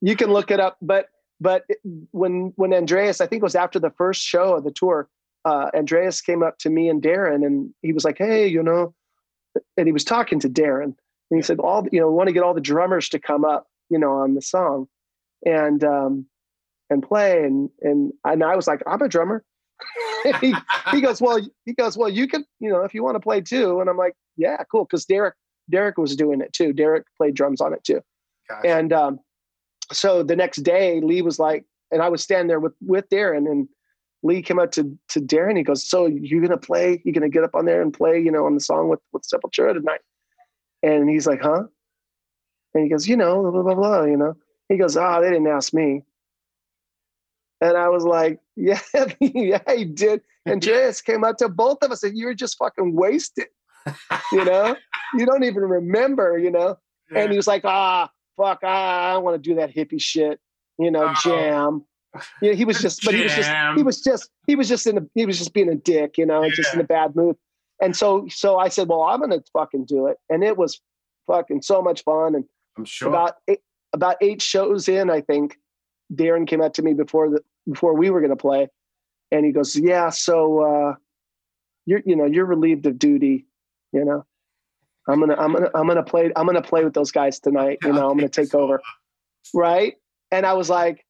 You can look it up, but but when when Andreas, I think it was after the first show of the tour, uh, Andreas came up to me and Darren, and he was like, "Hey, you know," and he was talking to Darren. And he said, all you know, we want to get all the drummers to come up, you know, on the song, and um, and play. And and and I was like, I'm a drummer. he, he goes, well, he goes, well, you can, you know, if you want to play too. And I'm like, yeah, cool, because Derrick Derrick was doing it too. Derrick played drums on it too. Gotcha. And um, so the next day, Lee was like, and I was standing there with with Darren, and Lee came up to to Darren. He goes, "So you're gonna play? you're gonna get up on there and play? You know, on the song with with Sepultura tonight?" And he's like, "Huh?" And he goes, "You know, blah blah blah." You know, he goes, "Ah, oh, they didn't ask me." And I was like, "Yeah, yeah, he did." And Andreas came up to both of us, and you were just fucking wasted. You know, you don't even remember. You know, yeah. and he was like, "Ah, fuck, ah, I don't want to do that hippie shit." You know, oh. jam you know, he was just, but he was just, he was just, he was just in a, he was just being a dick, you know, yeah. just in a bad mood. And so, so I said, well, I'm going to fucking do it. And it was fucking so much fun. And I'm sure about eight, about eight shows in, I think Darren came up to me before the, before we were going to play. And he goes, yeah, so, uh, you're, you know, you're relieved of duty, you know, I'm going to, I'm going to, I'm going to play, I'm going to play with those guys tonight. You know, I'm going to take over. Right. And I was like,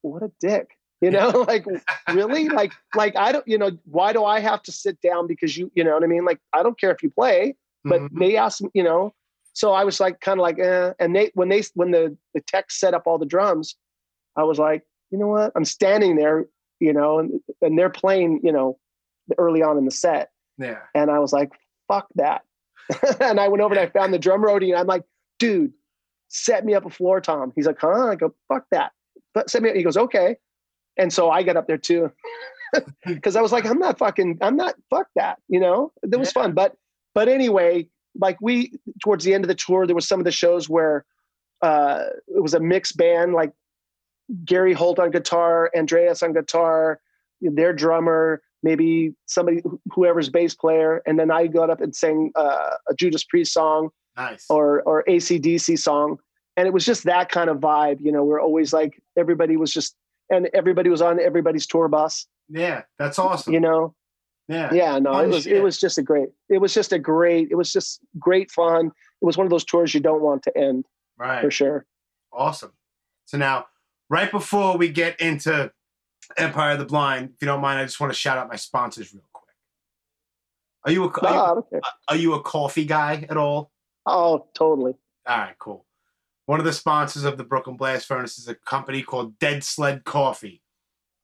what a dick you know like really like like i don't you know why do i have to sit down because you you know what i mean like i don't care if you play but mm-hmm. they asked me you know so i was like kind of like eh. and they when they when the the tech set up all the drums i was like you know what i'm standing there you know and, and they're playing you know early on in the set yeah and i was like fuck that and i went over and i found the drum roadie and i'm like dude set me up a floor tom he's like huh i go fuck that but set me. Up. He goes, okay. And so I got up there too, because I was like, I'm not fucking, I'm not fuck that. You know, it was yeah. fun. But but anyway, like we towards the end of the tour, there was some of the shows where uh, it was a mixed band, like Gary Holt on guitar, Andreas on guitar, their drummer, maybe somebody whoever's bass player, and then I got up and sang uh, a Judas Priest song, nice, or or ACDC song, and it was just that kind of vibe you know we're always like everybody was just and everybody was on everybody's tour bus. Yeah that's awesome. you know? Yeah. Yeah no it was shit. it was just a great it was just a great it was just great fun. It was one of those tours you don't want to end right. for sure. Awesome. So now right before we get into empire of the blind if you don't mind i just want to shout out my sponsors real quick. Are you a, are, you, okay. are you a coffee guy at all? Oh totally. All right cool one of the sponsors of the Brooklyn Blast Furnace is a company called Dead Sled Coffee.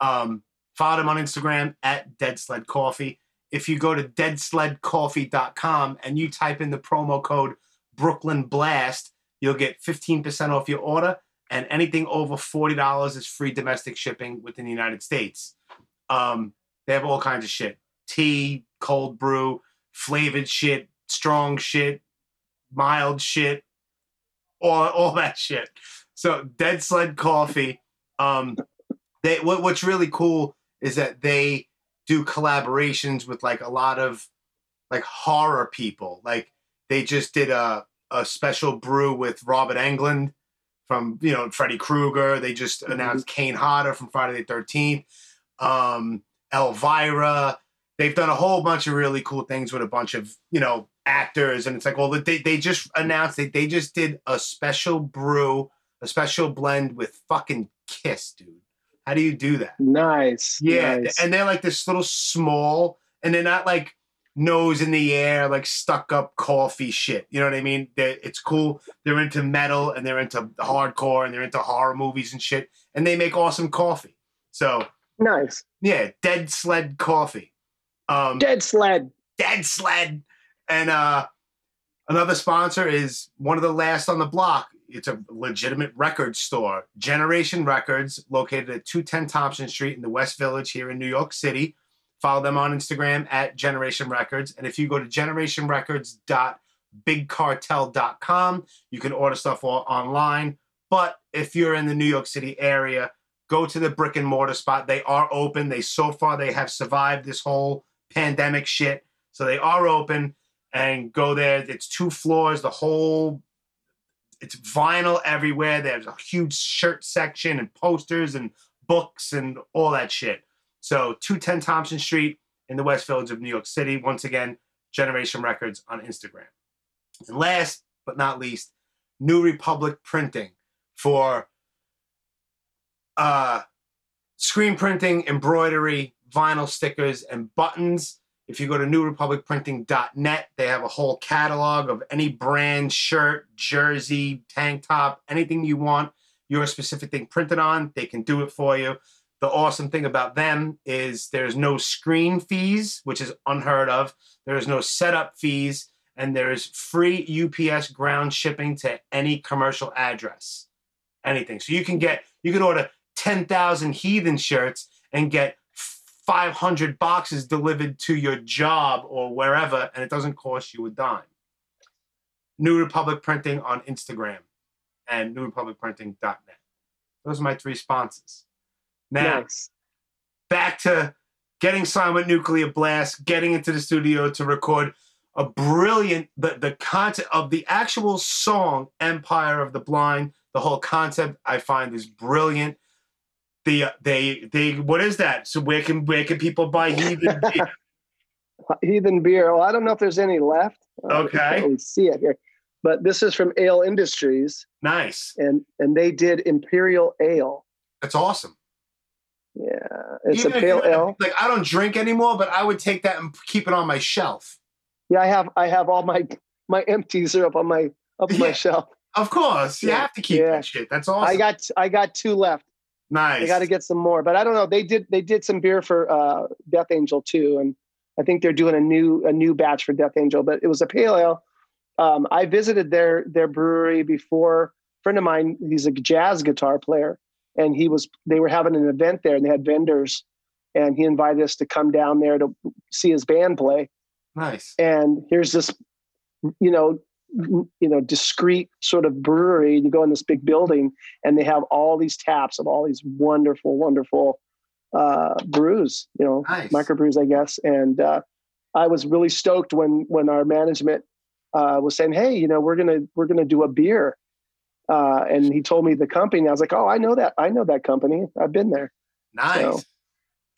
Um, follow them on Instagram at Dead Sled Coffee. If you go to deadsledcoffee.com and you type in the promo code Brooklyn Blast, you'll get 15% off your order, and anything over $40 is free domestic shipping within the United States. Um, they have all kinds of shit tea, cold brew, flavored shit, strong shit, mild shit, all, all that shit. So Dead Sled Coffee. Um, they what, what's really cool is that they do collaborations with like a lot of like horror people. Like they just did a a special brew with Robert Englund from you know Freddy Krueger. They just mm-hmm. announced Kane Hodder from Friday the Thirteenth. Um, Elvira. They've done a whole bunch of really cool things with a bunch of you know actors, and it's like, well, they they just announced they they just did a special brew, a special blend with fucking Kiss, dude. How do you do that? Nice. Yeah, nice. and they're like this little small, and they're not like nose in the air, like stuck up coffee shit. You know what I mean? They're, it's cool. They're into metal and they're into hardcore and they're into horror movies and shit, and they make awesome coffee. So nice. Yeah, Dead Sled Coffee. Um, Dead Sled. Dead Sled. And uh, another sponsor is one of the last on the block. It's a legitimate record store, Generation Records, located at 210 Thompson Street in the West Village here in New York City. Follow them on Instagram at Generation Records. And if you go to generationrecords.bigcartel.com, you can order stuff online. But if you're in the New York City area, go to the brick and mortar spot. They are open. They so far they have survived this whole pandemic shit. So they are open and go there. It's two floors, the whole it's vinyl everywhere. There's a huge shirt section and posters and books and all that shit. So 210 Thompson Street in the West Village of New York City. Once again, Generation Records on Instagram. And last but not least, New Republic Printing for uh, screen printing, embroidery, vinyl stickers, and buttons. If you go to newrepublicprinting.net, they have a whole catalog of any brand, shirt, jersey, tank top, anything you want your specific thing printed on, they can do it for you. The awesome thing about them is there's no screen fees, which is unheard of. There's no setup fees, and there's free UPS ground shipping to any commercial address. Anything. So you can get you can order 10,000 heathen shirts and get 500 boxes delivered to your job or wherever, and it doesn't cost you a dime. New Republic Printing on Instagram and newrepublicprinting.net. Those are my three sponsors. Now, nice. back to getting Silent Nuclear Blast, getting into the studio to record a brilliant the the concept of the actual song Empire of the Blind. The whole concept I find is brilliant. The they they what is that? So where can where can people buy heathen beer? heathen beer. Well, I don't know if there's any left. Uh, okay, I can't see it here but this is from Ale Industries. Nice. And and they did Imperial Ale. That's awesome. Yeah, it's Even a pale ale. Like I don't drink anymore, but I would take that and keep it on my shelf. Yeah, I have I have all my my empties are up on my up yeah, my shelf. Of course, you yeah. have to keep yeah. that shit. That's awesome. I got I got two left. Nice. They got to get some more, but I don't know. They did they did some beer for uh, Death Angel too, and I think they're doing a new a new batch for Death Angel. But it was a pale ale um, I visited their their brewery before. A friend of mine, he's a jazz guitar player, and he was they were having an event there, and they had vendors, and he invited us to come down there to see his band play. Nice. And here's this, you know, you know, discreet sort of brewery. You go in this big building, and they have all these taps of all these wonderful, wonderful uh, brews. You know, nice. microbrews, I guess. And uh, I was really stoked when when our management uh, was saying, "Hey, you know, we're gonna we're gonna do a beer," uh, and he told me the company. I was like, "Oh, I know that. I know that company. I've been there." Nice. So,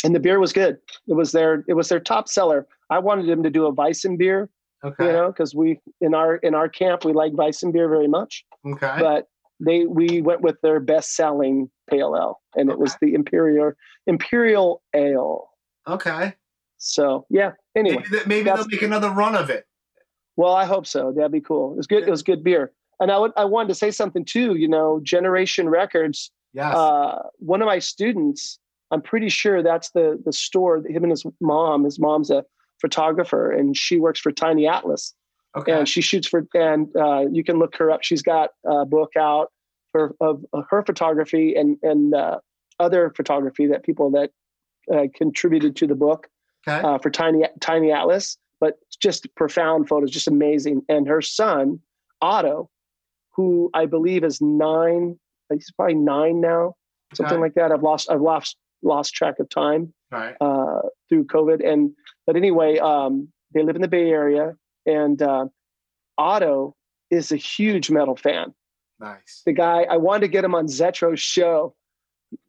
and the beer was good. It was their it was their top seller. I wanted him to do a Weizen beer. Okay. You know, because we in our in our camp we like Weizen beer very much. Okay. But they we went with their best selling pale ale, and okay. it was the Imperial Imperial Ale. Okay. So yeah. Anyway, maybe, maybe they'll make another run of it. Well, I hope so. That'd be cool. It was good. It was good beer. And I would, I wanted to say something too. You know, Generation Records. Yes. Uh, one of my students, I'm pretty sure that's the the store. that Him and his mom. His mom's a photographer, and she works for Tiny Atlas. Okay. And she shoots for, and uh, you can look her up. She's got a book out for of, of her photography and and uh, other photography that people that uh, contributed to the book okay. Uh, for Tiny Tiny Atlas but just profound photos, just amazing. And her son, Otto, who I believe is nine, he's probably nine now, something okay. like that. I've lost, I've lost, lost track of time right. uh, through COVID. And but anyway, um, they live in the Bay Area, and uh, Otto is a huge metal fan. Nice. The guy, I wanted to get him on Zetro's show.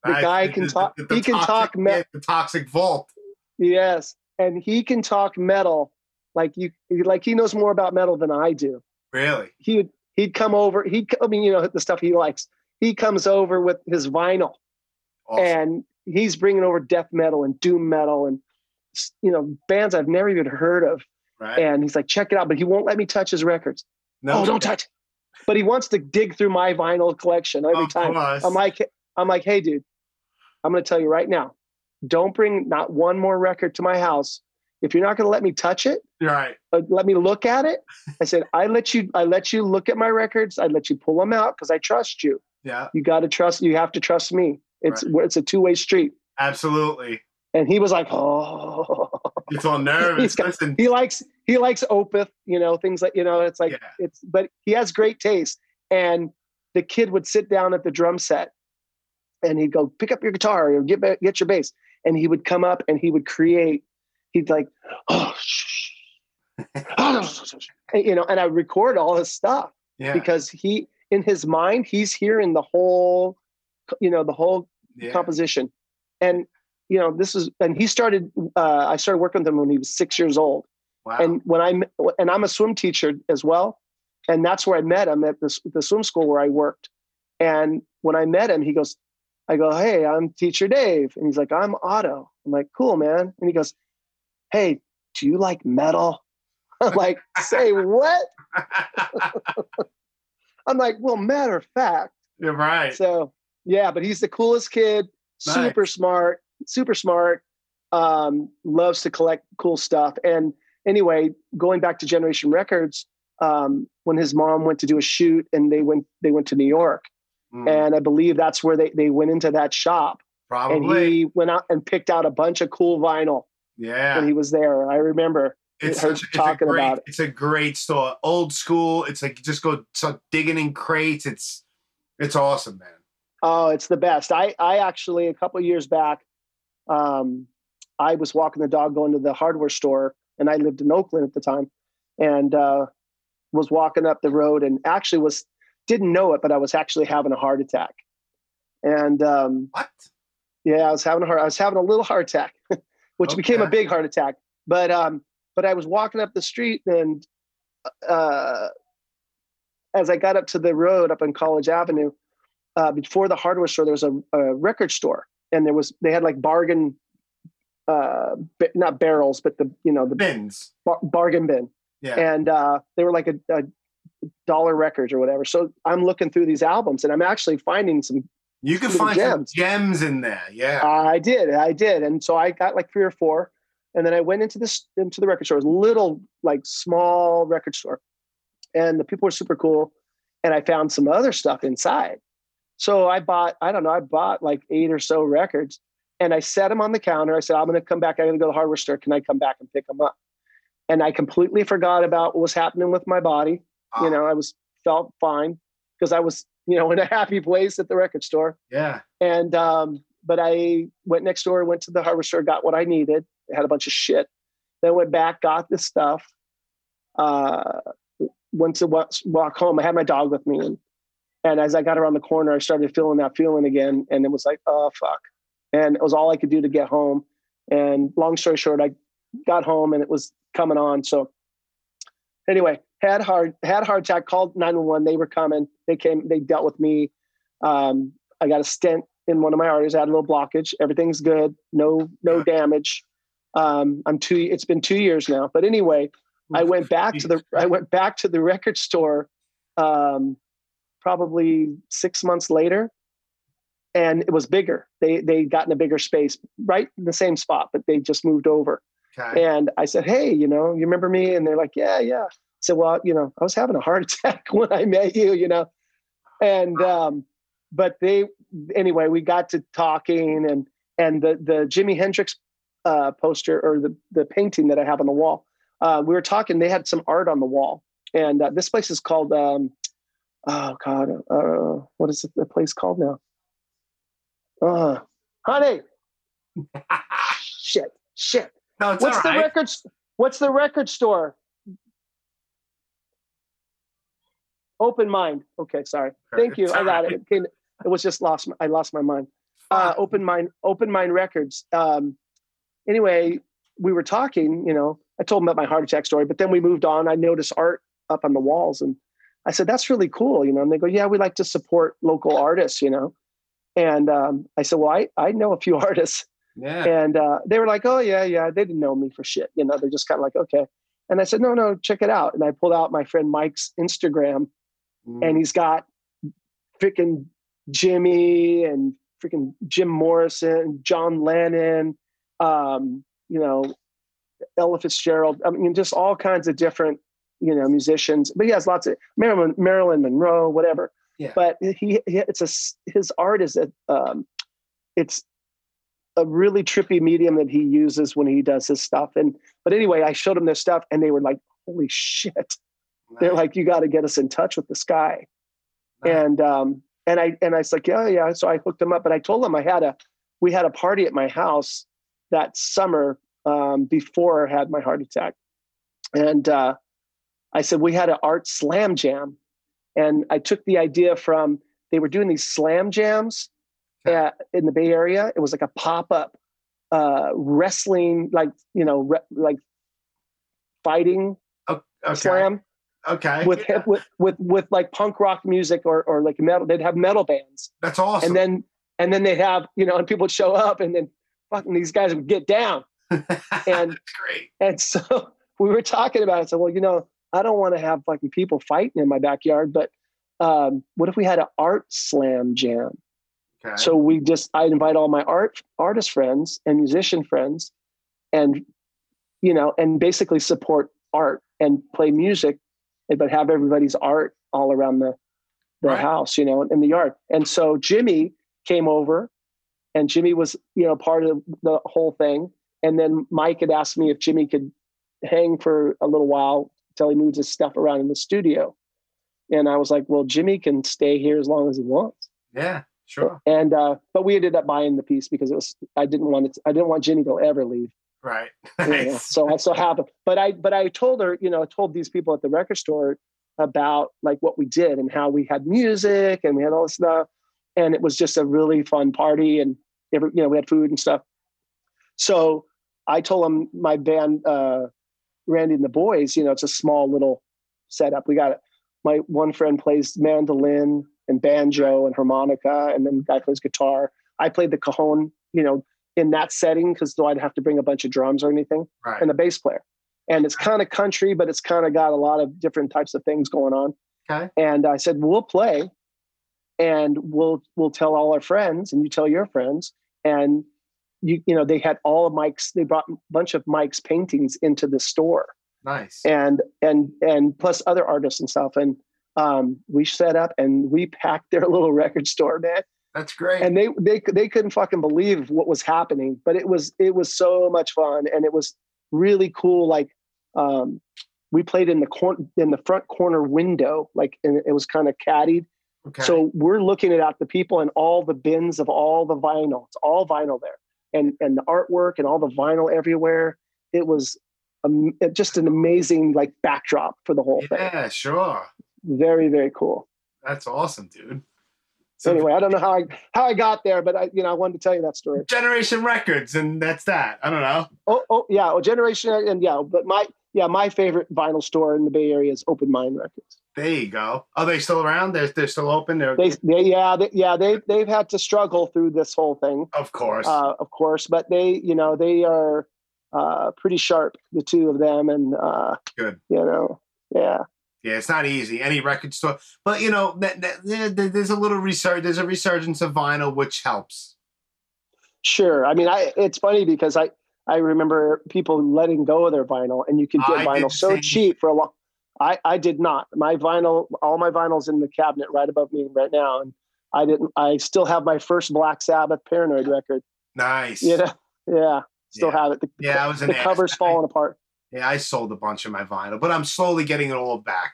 The nice. guy can talk. He can talk metal. The toxic vault. Yes, and he can talk metal like you, like he knows more about metal than I do. Really? He he'd come over. He, I mean, you know, the stuff he likes. He comes over with his vinyl, awesome. and he's bringing over death metal and doom metal and you know bands I've never even heard of. Right. And he's like, check it out, but he won't let me touch his records. No, oh, don't touch. But he wants to dig through my vinyl collection every of time. Course. I'm like, I'm like, hey, dude, I'm going to tell you right now, don't bring not one more record to my house if you're not going to let me touch it, right? Uh, let me look at it. I said, I let you, I let you look at my records. I let you pull them out because I trust you. Yeah. You got to trust. You have to trust me. It's right. it's a two way street. Absolutely. And he was like, oh. He's all nervous. Got, he likes he likes Opeth, you know, things like you know. It's like yeah. it's, but he has great taste. And the kid would sit down at the drum set, and he'd go pick up your guitar or get get your bass, and he would come up and he would create he'd like, oh, you know, and I record all his stuff yeah. because he, in his mind, he's hearing the whole, you know, the whole yeah. composition. And, you know, this is, and he started, uh, I started working with him when he was six years old. Wow. And when I'm, and I'm a swim teacher as well. and that's where I met him at the the swim school where I worked. And when I met him, he goes, I go, hey, I'm teacher Dave, and he's like, I'm Otto. I'm like, cool, man. And he goes, hey, do you like metal? I'm like, say what? I'm like, well, matter of fact. You're right. So yeah, but he's the coolest kid, Nice. super smart, super smart, um, loves to collect cool stuff. And anyway, going back to Generation Records, um, when his mom went to do a shoot and they went they went to New York. Mm, And I believe that's where they, they went into that shop Probably. and he went out and picked out a bunch of cool vinyl yeah. when he was there. I remember. it's such, it's talking a great, about it. It's a great store. Old school. It's like just go start digging in crates. It's it's awesome, man. Oh, it's the best. I I actually a couple of years back, um, I was walking the dog going to the hardware store, and I lived in Oakland at the time, and uh, was walking up the road, and actually was didn't know it, but I was actually having a heart attack, and um, What? yeah, I was having a heart. I was having a little heart attack, which became a big heart attack. But um, but I was walking up the street, and uh, as I got up to the road up on College Avenue, uh, before the hardware store, there was a, a record store, and there was they had like bargain, uh, not barrels, but the you know the Bins. bar- bargain bin, Yeah. and uh, they were like a, a dollar records or whatever. So I'm looking through these albums, and I'm actually finding some You can find some gems. gems in there. Yeah. I did, I did, and so I got like three or four, and then I went into this into the record store, it was a little like small record store, and the people were super cool, and I found some other stuff inside. So I bought, I don't know, I bought like eight or so records, and I set them on the counter. I said, I'm going to come back. I'm going to go to the hardware store. Can I come back and pick them up? And I completely forgot about what was happening with my body. Ah, You know, I was felt fine because I was, you know, in a happy place at the record store. Yeah. And um, but I went next door, went to the hardware store, got what I needed. It had a bunch of shit. Then went back, got the stuff. Uh, went to walk, walk home. I had my dog with me, and and as I got around the corner, I started feeling that feeling again, and it was like, oh fuck, and it was all I could do to get home. And long story short, I got home and it was coming on. So anyway, had hard had heart attack. Called nine one one. They were coming. They came. They dealt with me. Um, I got a stent in one of my arteries. I had a little blockage. Everything's good. No no damage. Um, I'm two. It's been two years now. But anyway, I went back to the I went back to the record store um, probably six months later, and it was bigger. They they got in a bigger space, right in the same spot, but they just moved over. Okay. And I said, "Hey, you know, you remember me?" And they're like, "Yeah, yeah." I said, "Well, you know, I was having a heart attack when I met you, you know." And um, but they anyway, we got to talking, and and the the Jimi Hendrix uh, poster or the the painting that I have on the wall. Uh, we were talking. They had some art on the wall, and uh, this place is called. Um, oh God, uh, what is the place called now? Uh, honey, shit, shit. no, What's the record? What's the record store? Open Mind. Okay, sorry. Thank you. It's I got right. it. it was just lost. I lost my mind. Uh, open Mind. Open Mind Records. Um, anyway, we were talking. You know, I told him about my heart attack story, but then we moved on. I noticed art up on the walls, and I said, "That's really cool." You know, and they go, "Yeah, we like to support local artists." You know, and um, I said, "Well, I I know a few artists." Yeah. And uh, they were like, oh, yeah, yeah. They didn't know me for shit. You know, they're just kind of like, okay. And I said, no, no, check it out. And I pulled out my friend Mike's Instagram Mm. and he's got freaking Jimi and freaking Jim Morrison, John Lennon, um, you know, Ella Fitzgerald. I mean, just all kinds of different, you know, musicians. But he has lots of Marilyn, Marilyn Monroe, whatever. Yeah. But he, he it's a his art is a um, it's a really trippy medium that he uses when he does his stuff. And but anyway, I showed him their stuff, and they were like, "Holy shit!" They're like, "You got to get us in touch with this guy." Nice. And um, and I and I was like, "Yeah, yeah." So I hooked him up, and I told him I had a we had a party at my house that summer um, before I had my heart attack, and uh, I said we had an art slam jam, and I took the idea from they were doing these slam jams Okay. uh, in the Bay Area. It was like a pop up uh, wrestling, like you know, re- like fighting okay. slam. Okay. with hip with with with like punk rock music or or like metal. They'd have metal bands, That's awesome. and then and then they'd have you know, and people would show up, and then fucking these guys would get down. and- That's great. And so we were talking about it. So well, you know, I don't want to have fucking people fighting in my backyard, but um, what if we had an art slam jam? Okay. So we just I invite all my art artist friends and musician friends, and you know, and basically support art and play music, but have everybody's art all around the the Right. house, you know, in the yard. And so Jimmy came over, and Jimmy was you know part of the whole thing. And then Mike had asked me if Jimmy could hang for a little while till he moves his stuff around in the studio. And I was like, well, Jimmy can stay here as long as he wants yeah, sure. and uh but we ended up buying the piece because it was i didn't want it i didn't want Jimmy to ever leave Right. you know, so i so happened but i but i told her you know I told these people at the record store about like what we did and how we had music and we had all this stuff and it was just a really fun party and every, you know we had food and stuff so i told them my band uh randy and the boys you know it's a small little setup we got it. my one friend plays mandolin and banjo and harmonica and then the guy plays guitar i played the cajon you know in that setting because though i'd have to bring a bunch of drums or anything Right. and a bass player and it's kind of country but it's kind of got a lot of different types of things going on Okay. and i said we'll play and we'll we'll tell all our friends and you tell your friends and you you know they had all of mike's they brought a bunch of mike's paintings into the store. Nice. and and and plus other artists and stuff. And um we set up and we packed their little record store man. That's great. and they they they couldn't fucking believe what was happening but it was it was so much fun. And it was really cool like um we played in the corner in the front corner window like and it was kind of caddied. Okay. so we're looking at the people and all the bins of all the vinyl. It's all vinyl there and and the artwork and all the vinyl everywhere it was um, just an amazing like backdrop for the whole thing yeah, sure. very very cool That's awesome, dude. So anyway i don't know how i how i got there but i you know i wanted to tell you that story Generation Records, and that's that. I don't know. Oh, oh yeah, oh, Generation and yeah, but my yeah, my favorite vinyl store in the Bay Area is Open Mind Records. There you go. Are they still around? They're, they're still open? They're, They, they yeah, they, yeah, they they've had to struggle through this whole thing, of course. uh, of course, but they, you know, they are uh, pretty sharp, the two of them, and uh, Good. you know, yeah, Yeah, it's not easy. Any record store, but you know, that, that, there- there- there's a little resurg. There's a resurgence of vinyl, which helps. sure. I mean, I it's funny because I I remember people letting go of their vinyl, and you could get I vinyl so cheap for a long. I I did not. My vinyl, all my vinyls in the cabinet right above me right now, and I didn't. I still have my first Black Sabbath Paranoid record. Nice. You know, yeah, still Yeah. have it. The, Yeah, I was an the ass. cover's falling apart. Yeah, I sold a bunch of my vinyl, but I'm slowly getting it all back.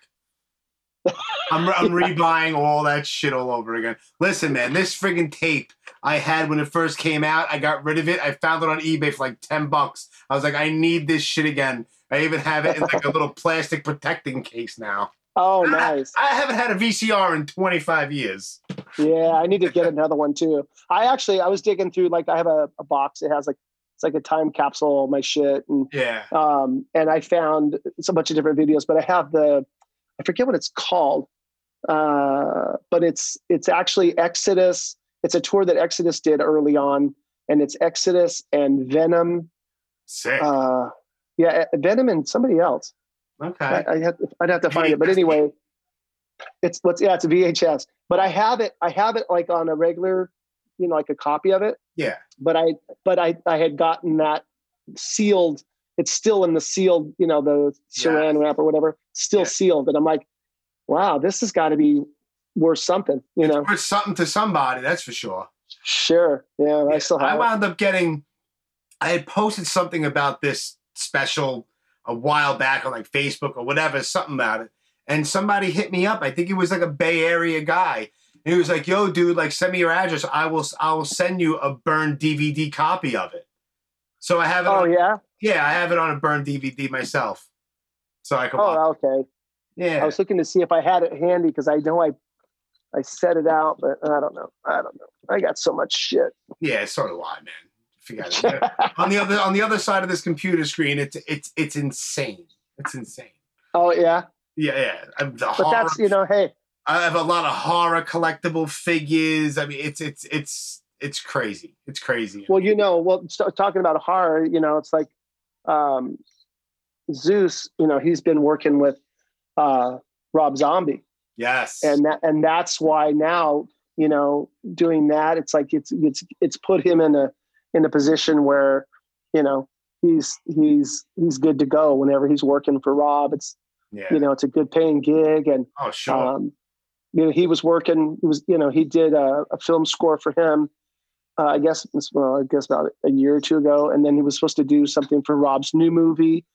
I'm, I'm rebuying all that shit all over again. Listen, man, this friggin' tape I had when it first came out, I got rid of it. I found it on eBay for like 10 bucks. I was like, I need this shit again. I even have it in like a little plastic protecting case now. Oh, nice. I haven't had a VCR in 25 years. Yeah, I need to get another one too. I actually, I was digging through like I have a, a box. It has like it's like a time capsule, of my shit, and Yeah. um, and I found it's a bunch of different videos. But I have the, I forget what it's called, uh, but it's it's actually Exodus. It's a tour that Exodus did early on, and it's Exodus and Venom. Sick. Uh, yeah, uh, Venom and somebody else. okay. I, I have to, I'd have to find it, but anyway, it's what's yeah, it's a VHS. But I have it. I have it like on a regular, you know, like a copy of it. yeah. But I, but I, I had gotten that sealed. It's still in the sealed, you know, the Saran Yes. wrap or whatever, still Yeah. sealed. And I'm like, wow, this has got to be worth something, you it's know. worth something to somebody, that's for sure. Sure, yeah, I still I have. it. wound up getting. I had posted something about this special a while back on like Facebook or whatever, something about it, and somebody hit me up. I think it was like a Bay Area guy. And he was like, "Yo, dude, like send me your address. I will. I will send you a burned DVD copy of it." So I have it. Oh on, yeah. yeah, I have it on a burned DVD myself. So I can. Oh okay. yeah. I was looking to see if I had it handy because I know I, I set it out, but I don't know. I don't know. I got so much shit. Yeah, so do I, man. Forget it. on the other on the other side of this computer screen, it's it's it's insane. It's insane. oh yeah. Yeah, yeah. I'm the But horror, that's you know, hey, I have a lot of horror collectible figures. I mean, it's it's it's it's crazy. It's crazy. well, you know, well, talking about horror, you know, it's like um, Zeuss. You know, he's been working with uh, Rob Zombie, yes. and that and that's why now you know doing that it's like it's it's it's put him in a in a position where you know he's he's he's good to go whenever he's working for Rob it's yeah. you know it's a good paying gig and oh, sure. um you know he was working he was you know he did a, a film score for him uh, I guess well I guess about a year or two ago and then he was supposed to do something for Rob's new movie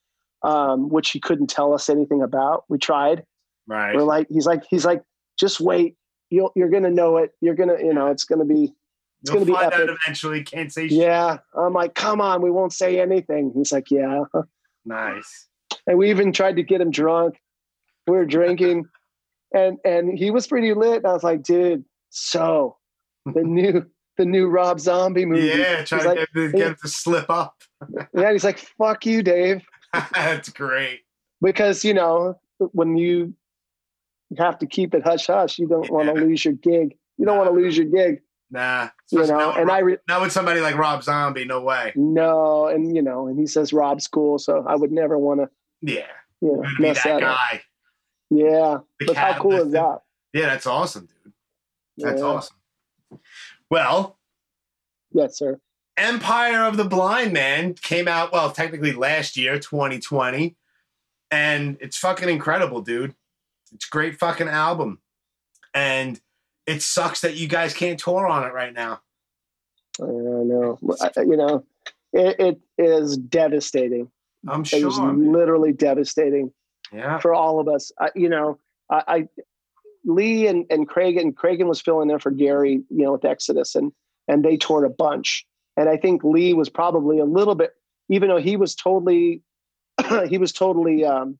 um which he couldn't tell us anything about we tried right. we're like he's like he's like just wait you'll you're gonna know it you're gonna you know it's gonna be it's You'll gonna be find out epic. eventually. Can't say shit. yeah i'm like come on we won't say anything he's like yeah Nice. and we even tried to get him drunk we were drinking and and he was pretty lit and i was like dude so the new the new rob zombie movie Yeah, try He's to like, get, get him to slip up. yeah he's like fuck you dave That's great. because you know when you have to keep it hush hush you don't want to lose your gig you don't want to lose your gig Nah. you know now, and i re- now with somebody like Rob Zombie, no way. No, and you know, and he says Rob's cool, so I would never want to, Yeah. you know, be mess that that up. guy. Yeah, The but how cool is that? Yeah, that's awesome, dude. That's Yeah. awesome. Well, Yes, sir. Empire of the Blind Man came out, well, technically last year, 2020. And it's fucking incredible, dude. It's a great fucking album. And it sucks that you guys can't tour on it right now. I don't know. You know, it, it is devastating. I'm It was sure. literally devastating Yeah. for all of us. I, you know, I, I Lee and and Craig and Kragen was filling in for Gary, you know, with Exodus, and and they toured a bunch. And I think Lee was probably a little bit, even though he was totally, he was totally um,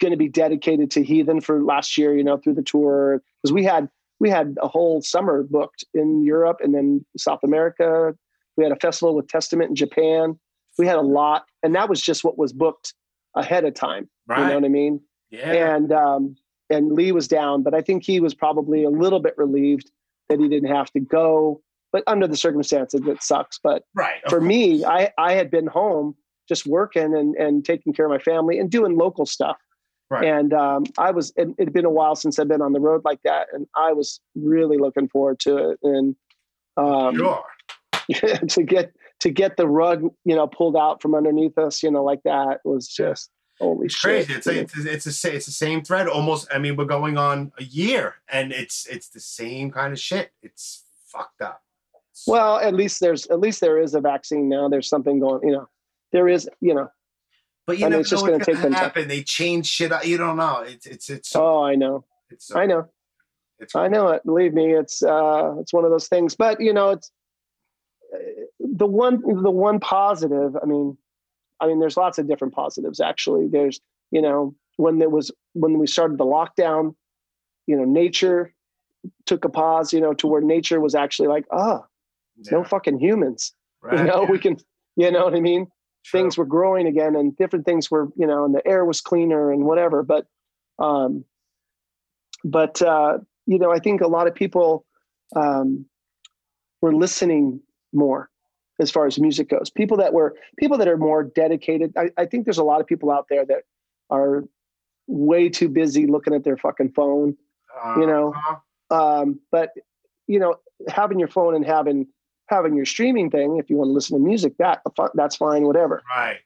going to be dedicated to Heathen for last year, you know, through the tour because we had we had a whole summer booked in Europe and then South America. We had a festival with Testament in Japan. We had a lot, and that was just what was booked ahead of time. Right. You know what I mean? yeah. And um, and Lee was down, but I think he was probably a little bit relieved that he didn't have to go. But under the circumstances, it sucks. But right. for course. me, I I had been home just working and and taking care of my family and doing local stuff. Right. And um, I was it had been a while since I'd been on the road like that, and I was really looking forward to it. And um, Sure. to get to get the rug, you know, pulled out from underneath us, you know, like that was just holy It's shit. crazy. It's a, it's a, it's a it's the same thread. Almost. I mean, we're going on a year, and it's it's the same kind of shit. It's fucked up. Well, at least there's at least there is a vaccine now. There's something going, you know. There is, you know. But you I mean, it's know just gonna take gonna them time. happen. They change shit. up. You don't know. It's it's it's so, Oh, I know, it's so, I know, It's I know it. Believe me, it's uh, it's one of those things. But you know, it's uh, the one the one positive. I mean, I mean, there's lots of different positives. Actually, there's you know when there was when we started the lockdown, you know, nature took a pause. You know, to where nature was actually like, ah, yeah, no fucking humans. right, you know, yeah, we can, you know what I mean? Things were growing again and different things were, you know, and the air was cleaner and whatever. But, um, but, uh, you know, I think a lot of people, um, were listening more as far as music goes. People that were, people that are more dedicated. I, I think there's a lot of people out there that are way too busy looking at their fucking phone you know, Uh-huh. um, but you know having your phone and having having your streaming thing if you want to listen to music that that's fine whatever. Right.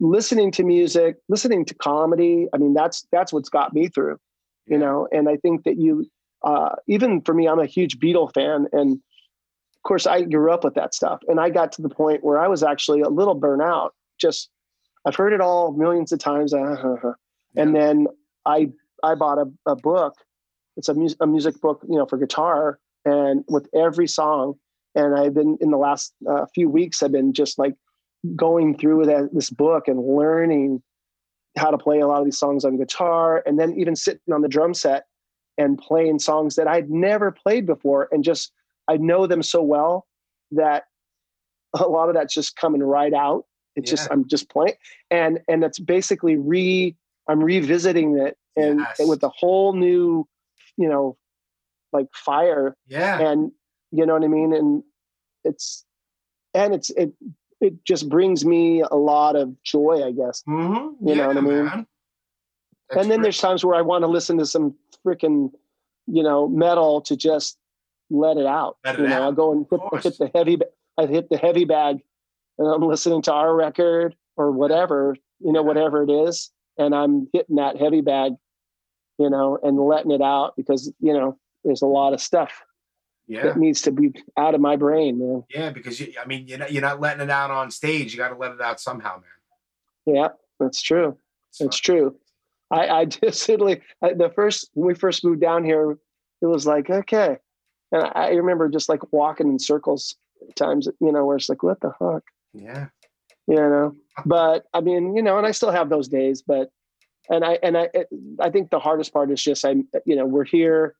listening to music listening to comedy i mean that's that's what's got me through you know? And i think that you uh, even for me i'm a huge beatle fan and of course i grew up with that stuff and i got to the point where i was actually a little burnout just i've heard it all millions of times uh, and then i i bought a, a book it's a, mu- a music book you know for guitar and with every song and i've been in the last uh, few weeks i've been just like going through that, this book and learning how to play a lot of these songs on guitar and then even sitting on the drum set and playing songs that i'd never played before and just i know them so well that a lot of that's just coming right out it's just i'm just playing and and it's basically re I'm revisiting it and, Yes. and with a whole new, you know, like fire Yeah. and you know what I mean? And it's, and it's, it, it just brings me a lot of joy, I guess. Mm-hmm. You know what I mean? and then there's times where I want to listen to some freaking, you know, metal to just let it out. Let it you know, out, I go and hit, hit the heavy, I hit the heavy bag, and I'm listening to our record or whatever, you know, Yeah. whatever it is, and I'm hitting that heavy bag, you know, and letting it out because you know there's a lot of stuff yeah. that needs to be out of my brain, man. Yeah, because you, I mean, you're not, you're not letting it out on stage. You got to let it out somehow, man. Yeah, that's true. It's fun. true. I, I just literally I, the first when we first moved down here, it was like okay, and I, I remember just like walking in circles times, you know, where it's like what the fuck, Yeah. you know. But I mean, you know, and I still have those days, but and I and I I think the hardest part is just I you know we're here,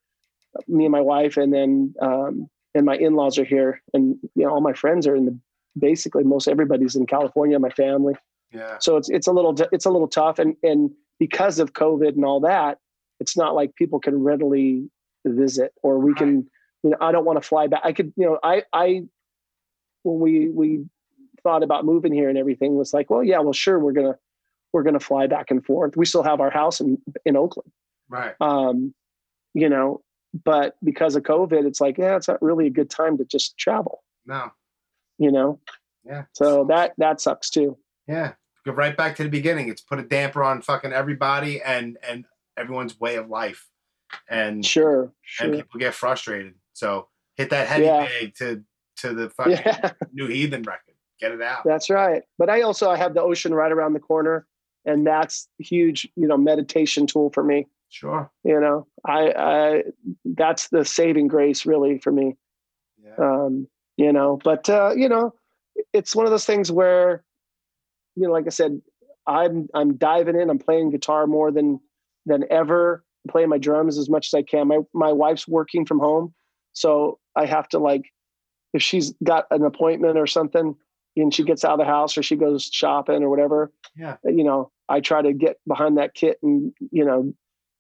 me and my wife, and then um, and my in laws are here, and you know all my friends are in the basically most everybody's in California, my family. Yeah. so it's it's a little it's a little tough and and because of covid and all that it's not like people can readily visit or we can you know i don't want to fly back. I could you know i i when we we thought about moving here and everything was like well yeah well sure we're gonna we're gonna fly back and forth. We still have our house in in oakland. Right. um you know but because of covid it's like yeah it's not really a good time to just travel No. you know Yeah. so that that sucks too Yeah. Go right back to the beginning. It's put a damper on fucking everybody and and everyone's way of life, and sure sure and people get frustrated. So hit that heavy Yeah. bag to to the fucking yeah new heathen record. Get it out. That's right. But I also I have the ocean right around the corner, and that's huge, you know, meditation tool for me. Sure. You know, I, I that's the saving grace really for me. Yeah. Um, you know, but uh, you know, it's one of those things where, you know, like I said, I'm I'm diving in. I'm playing guitar more than than ever. I'm playing my drums as much as I can. My my wife's working from home, so I have to like, if she's got an appointment or something, and she gets out of the house or she goes shopping or whatever, Yeah. you know, I try to get behind that kit and you know,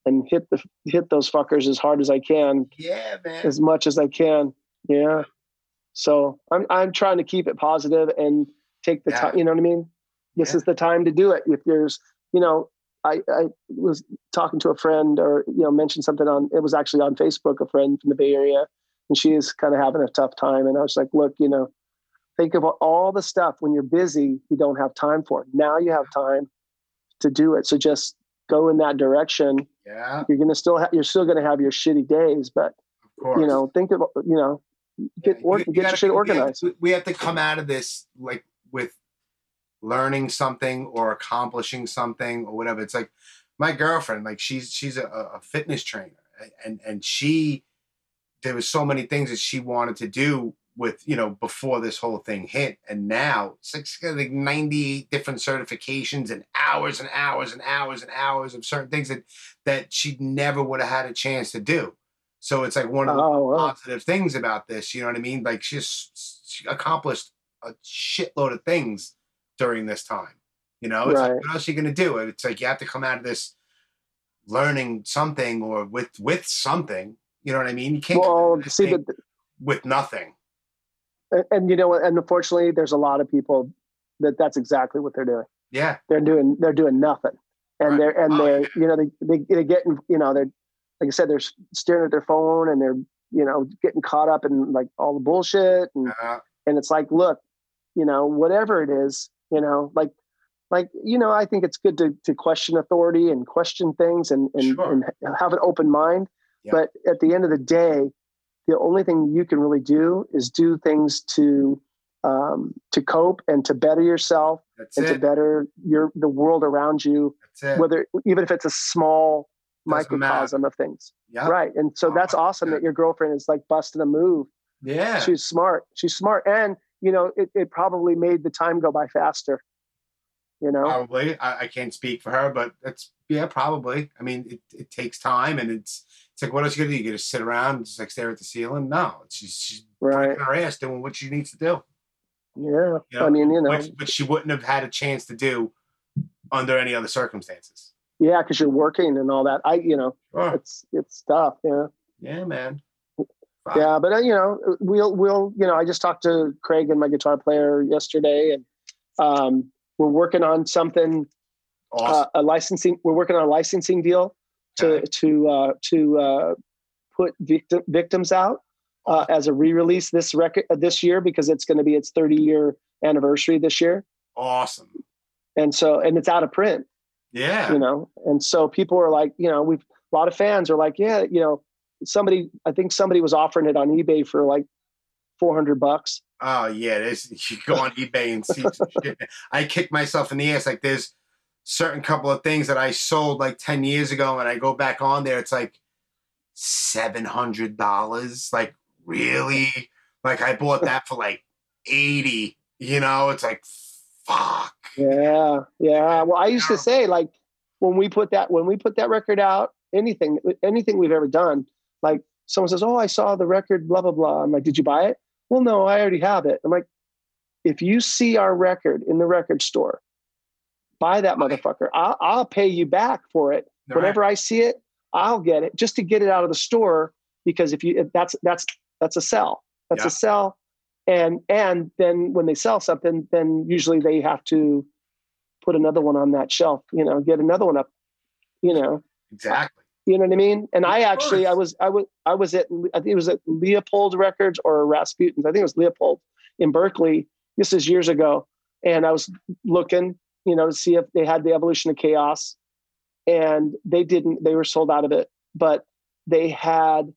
and hit the hit those fuckers as hard as I can, Yeah, man. as much as I can. Yeah. So I'm I'm trying to keep it positive and take the Yeah. time. You know what I mean? This Yeah. is the time to do it. If there's, you know, I I was talking to a friend or you know mentioned something on it was actually on Facebook. A friend from the Bay Area, and she is kind of having a tough time. And I was like, look, you know, think of all the stuff when you're busy you don't have time for. Now you have time to do it. So just go in that direction. Yeah, You're gonna still ha- you're still gonna have your shitty days, but of you know, think of you know, get or, you- you get your gotta- shit we have- organized. We have to come out of this like with learning something or accomplishing something or whatever. It's like my girlfriend, like she's she's a, a fitness trainer, and and she there was so many things that she wanted to do with you know before this whole thing hit, and now it's like like ninety different certifications and hours and hours and hours and hours of certain things that that she never would have had a chance to do. So it's like one of the Oh, positive things about this. You know what I mean? Like she's she accomplished a shitload of things during this time. You know, it's like, what else are you gonna do? It's like you have to come out of this learning something or with with something. You know what I mean? You can't Well, see, but with nothing. And, and you know, and unfortunately, there's a lot of people that that's exactly what they're doing. Yeah, They're doing they're doing nothing, and Right. they're and Oh, they're yeah. you know they they they're getting you know they're like I said they're staring at their phone and they're you know getting caught up in like all the bullshit and uh, and it's like look you know whatever it is you know like like you know i think it's good to, to question authority and question things and and, Sure. and have an open mind Yeah. but at the end of the day the only thing you can really do is do things to um, to cope and to better yourself that's and to better your the world around you That's it. whether even if it's a small Doesn't matter. microcosm of things Yeah, right and so that's Oh, awesome yeah. that your girlfriend is like busting a move yeah. she's smart she's smart and you know it, it probably made the time go by faster you know Probably. I, I can't speak for her, but that's yeah, probably. I mean, it, it takes time, and it's it's like what else you gonna do? You gonna sit around and just like stare at the ceiling? No, she's she's right her ass doing what she needs to do. yeah You know, i mean you know which, which she wouldn't have had a chance to do under any other circumstances. Yeah, because you're working and all that. I, you know, Sure. it's it's tough. Yeah, Yeah, man. Fuck. yeah. But uh, you know, we'll we'll you know, I just talked to Kragen my guitar player yesterday, and um, we're working on something, Awesome. uh, a licensing. We're working on a licensing deal to to uh, to uh, put victim, victims out uh, as a re-release this record uh, this year because it's going to be its 30 year anniversary this year, awesome. and so and it's out of print. Yeah. you know and so people are like you know we've a lot of fans are like yeah you know somebody i think somebody was offering it on ebay for like 400 bucks Oh yeah, there's you go on eBay and see some shit. I kick myself in the ass. Like there's certain couple of things that I sold like 10 years ago and I go back on there, it's like seven hundred dollars. Like, really? Like I bought that for like 80, you know, it's like fuck. yeah yeah well i used to say like when we put that when we put that record out anything anything we've ever done like someone says oh i saw the record blah blah blah i'm like did you buy it well no i already have it i'm like if you see our record in the record store buy that motherfucker i'll, I'll pay you back for it whenever I see it, I'll get it just to get it out of the store because if you if that's that's that's a sell. That's Yeah. a sell. And and then when they sell something, then usually they have to put another one on that shelf, you know, get another one up, you know. Exactly. You know what I mean? And I Of actually I was I was I was at I think it was at Leopold Records or Rasputin's. I think it was Leopold in Berkeley. This is years ago. And I was looking, you know, to see if they had the evolution of chaos. And they didn't, they were sold out of it. But they had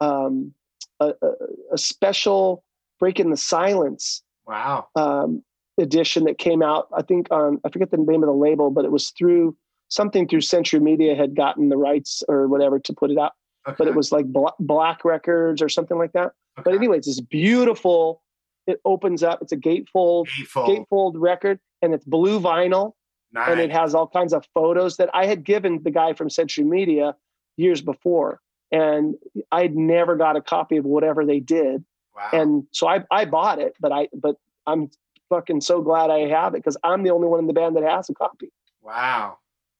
um a, a, a special Breaking the Silence Wow. um, edition that came out. I think on I forget the name of the label, but it was through something through Century Media had gotten the rights or whatever to put it out. Okay. But it was like Bla- Black Records or something like that. But Okay. anyways, this beautiful. It opens up. It's a gatefold Hateful. gatefold record, and it's blue vinyl, Nice. and it has all kinds of photos that I had given the guy from Century Media years before, and I'd never got a copy of whatever they did wow. and so I I bought it, but I but I'm fucking so glad I have it because I'm the only one in the band that has a copy. Wow.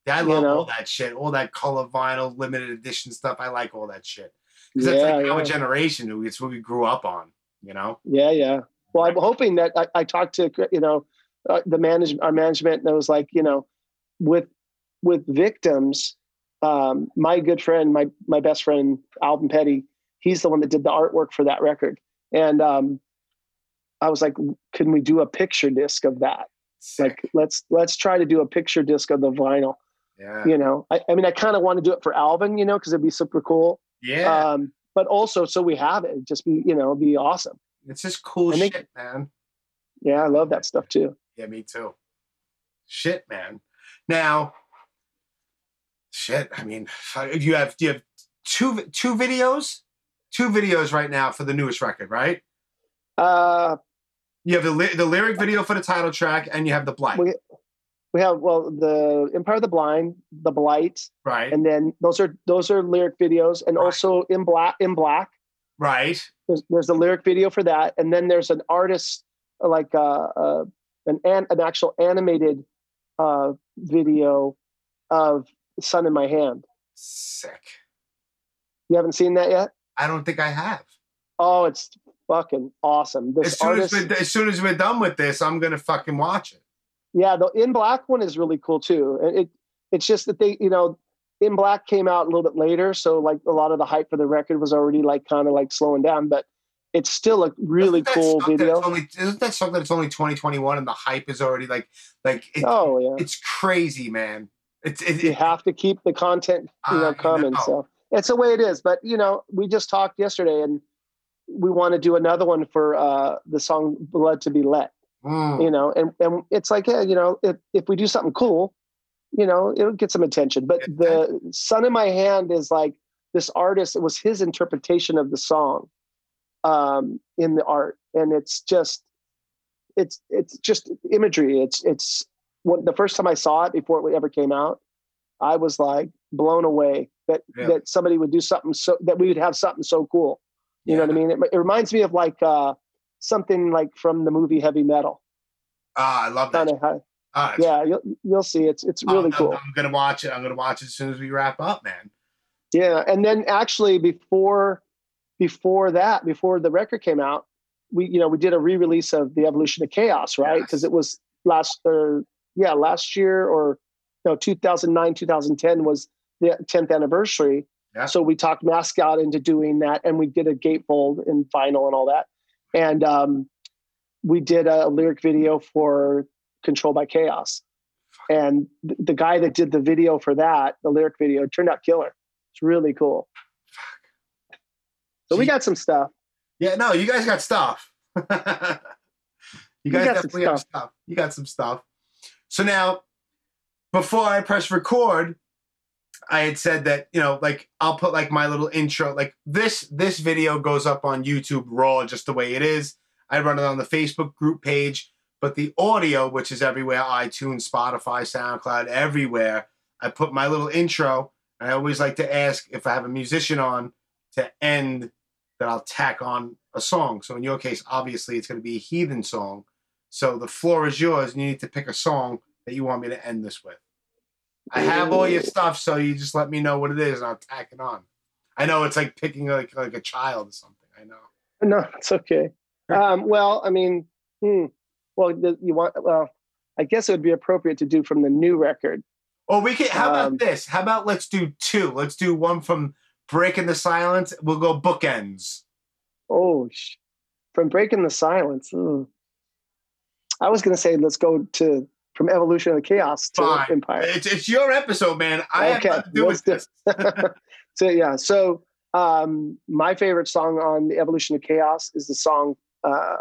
I You love know? all that shit. All that color vinyl, limited edition stuff. I like all that shit. Because that's Yeah, like our yeah, generation. It's what we grew up on, you know? yeah, yeah. Well, I'm hoping that I, I talked to you know uh, the management, our management, and I was like, you know, with with victims, um, my good friend, my my best friend, Alvin Petty, he's the one that did the artwork for that record, and um, I was like, can we do a picture disc of that? Sick. Like, let's let's try to do a picture disc of the vinyl. yeah. you know i, I mean i kind of want to do it for alvin you know because it'd be super cool Yeah. um but also so we have it just be you know be awesome it's just cool think- shit, man. yeah i love that stuff too Yeah, me too. Shit, man. Now, shit. I mean, you have you have two two videos, two videos right now for the newest record, right? uh You have the the lyric video for the title track, and you have the blight, we, we have well the empire of the blind the blight right? and then those are those are lyric videos and Right. also in black in black right. there's, there's a lyric video for that and then there's an artist like uh, uh an an, an actual animated uh video of sun in my hand Sick. you haven't seen that yet I don't think I have. Oh, it's fucking awesome. This As soon artist, as, as soon as we're done with this, I'm gonna fucking watch it. Yeah, the In Black one is really cool too. And it it's just that they, you know, In Black came out a little bit later, so like a lot of the hype for the record was already like kind of like slowing down, but it's still a really cool video. Only, isn't that something that's only 2021 and the hype is already like like it, Oh yeah, it's crazy, man. It's it, you it, have to keep the content, you know, I coming. know. So it's the way it is. But you know, we just talked yesterday, and we want to do another one for uh the song "Blood to Be Let." Mm, you know and and it's like yeah, you know if, if we do something cool you know it'll get some attention. But the sun in my hand is like this artist it was his interpretation of the song um in the art. And it's just it's it's just imagery. It's it's when the first time i saw it before it ever came out i was like blown away that Yeah. that somebody would do something so that we would have something so cool. You know what i mean? It, it reminds me of like uh something like from the movie heavy metal Ah, I love that. kind of how Oh, yeah, you'll you'll see. It's it's really I'm, cool. I'm gonna watch it. I'm gonna watch it as soon as we wrap up, man. Yeah, and then actually before before that, before the record came out, we you know we did a re-release of the Evolution of Chaos, right? Yes. Because it was last or yeah last year or no 2009 2010 was the 10th anniversary. Yeah. So we talked Mascot into doing that, and we did a gatefold in vinyl and all that, and um, we did a lyric video for Control by Chaos. And th- the guy that did the video for that, the lyric video, turned out killer. It's really cool. So we got some stuff. Yeah, no, you guys got stuff. you guys got definitely have stuff. You got some stuff. So now, before I press record, I had said that you know, like I'll put like my little intro. Like this, this video goes up on YouTube raw, just the way it is. I run it on the Facebook group page, but the audio, which is everywhere, iTunes, Spotify, SoundCloud, everywhere. I put my little intro, and I always like to ask if I have a musician on to end that I'll tack on a song. So in your case, obviously it's going to be a heathen song. So the floor is yours, and you need to pick a song that you want me to end this with. I have all your stuff, so you just let me know what it is, and I'll tack it on. I know it's like picking like like a child or something. I know. No, it's okay. Um, well, I mean, hmm, well, you want, well, I guess it would be appropriate to do from the new record. Or we can. How about Um, this? How about let's do two. Let's do one from Breaking the Silence. We'll go bookends. Oh, sh- from Breaking the Silence. hmm. I was going to say, let's go to from Evolution of the Chaos to Fine. Empire. It's it's your episode, man. I Okay, have nothing to do with this. so yeah, so um, my favorite song on the Evolution of Chaos is the song uh,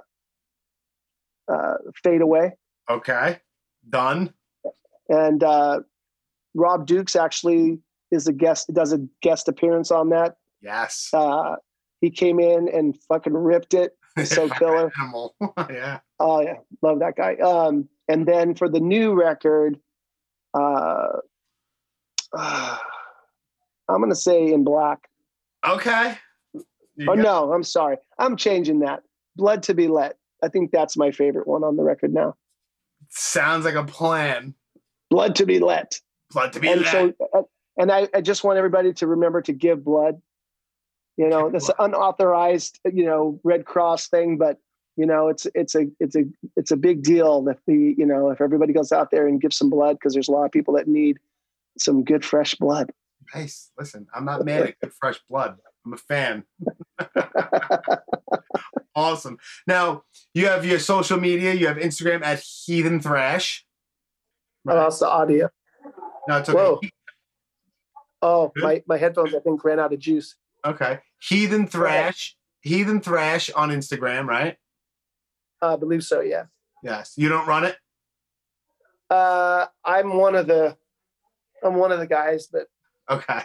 uh, "Fade Away," Okay, done. and uh, Rob Dukes actually is a guest, does a guest appearance on that. Yes. Uh, he came in and fucking ripped it. so killer. Animal. yeah. Oh yeah, love that guy. Um, and then for the new record, uh, I'm gonna say in black. Okay. You Oh no, I'm sorry. I'm changing that. Blood to be let. I think that's my favorite one on the record now. Sounds like a plan. Blood to be let. Blood to be and let. so, uh, and I, I just want everybody to remember to give blood. You know, Give that's an unauthorized, you know, Red Cross thing, but you know, it's it's a it's a it's a big deal if the you know if everybody goes out there and gives some blood because there's a lot of people that need some good fresh blood. Nice. Listen, I'm not mad at good fresh blood. I'm a fan. awesome. Now you have your social media. You have Instagram at Heathen Thrash. Oh, that's the audio. No, it's okay. Whoa. Oh, Good. my, my headphones I think ran out of juice. Okay. Heathen Thrash. Heathen Thrash on Instagram, right? I believe so. Yeah. Yes. You don't run it. Uh, I'm one of the I'm one of the guys but. Okay.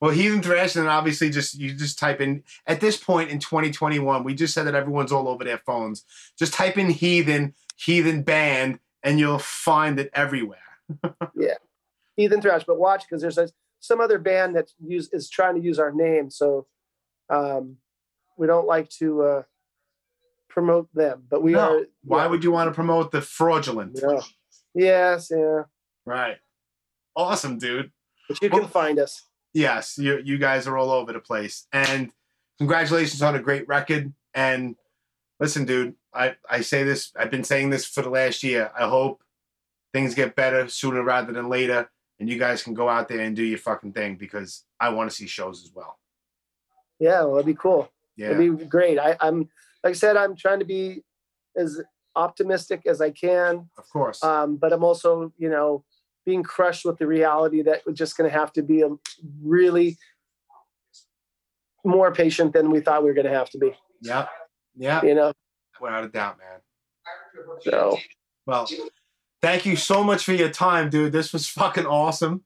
Well, Heathen Thrash, and obviously just you just type in at this point in 2021, we just said that everyone's all over their phones. Just type in Heathen, Heathen Band, and you'll find it everywhere. yeah, Heathen Thrash, but watch because there's a, some other band that use is trying to use our name, so um, we don't like to uh, promote them. But we No. are. Why yeah, would you want to promote the fraudulent? yeah. Yes, yeah. Right. Awesome, dude. But you can find us. Yes, you you guys are all over the place. And congratulations on a great record. And listen, dude, I, I say this, I've been saying this for the last year. I hope things get better sooner rather than later. And you guys can go out there and do your fucking thing because I want to see shows as well. Yeah, well, that'd be cool. Yeah. It'd be great. I, I'm like I said, I'm trying to be as optimistic as I can, of course. um, but I'm also, you know, being crushed with the reality that we're just going to have to be a really more patient than we thought we were going to have to be. Yeah. Yeah. You know, Without a doubt, man. so Well, thank you so much for your time, dude. This was fucking awesome.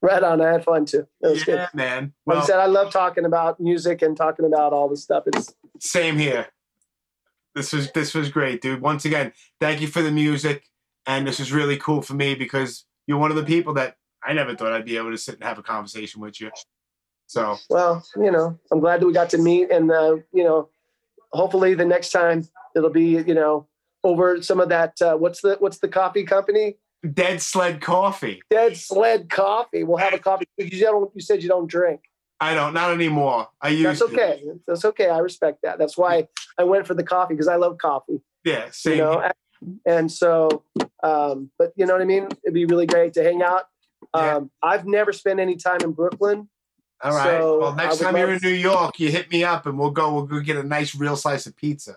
right on. I had fun too. It was yeah, good. man. Like Well, I said, I love talking about music and talking about all this stuff. It's Same here. This was this was great, dude. Once again, thank you for the music, and this is really cool for me because you're one of the people that I never thought I'd be able to sit and have a conversation with you. So well, you know, I'm glad that we got to meet, and uh, you know, hopefully the next time it'll be, you know, over some of that. Uh, what's the what's the coffee company? Dead Sled Coffee. Dead Sled Coffee. We'll have a coffee because you don't. You said you don't drink. I don't, not anymore. I used That's to. okay. That's okay. I respect that. That's why I went for the coffee because I love coffee. Yeah, same. You know, and so, um, but you know what I mean. It'd be really great to hang out. Yeah. Um, I've never spent any time in Brooklyn. All right. so well, next time you're in New York, you hit me up and we'll go. We'll go get a nice real slice of pizza.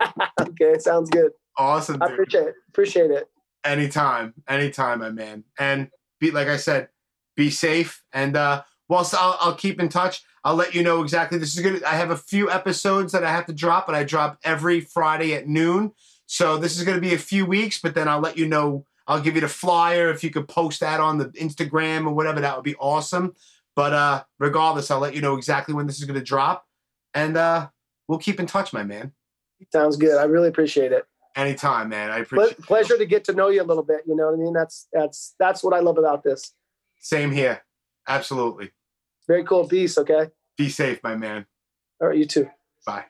okay, sounds good. Awesome, I appreciate it. Appreciate it. Anytime, anytime, my man. And be like I said, be safe. And uh, whilst I'll, I'll keep in touch, I'll let you know exactly. This is good. I have a few episodes that I have to drop, but I drop every Friday at noon. So this is going to be a few weeks, but then I'll let you know. I'll give you the flyer if you could post that on the Instagram or whatever. That would be awesome. But uh, regardless, I'll let you know exactly when this is going to drop, and uh, we'll keep in touch, my man. Sounds good. I really appreciate it. Anytime, man. I Ple- appreciate. pleasure to get to know you a little bit. You know what I mean? That's that's that's what I love about this. Same here. Absolutely. Very cool piece. Okay. Be safe, my man. All right. You too. Bye.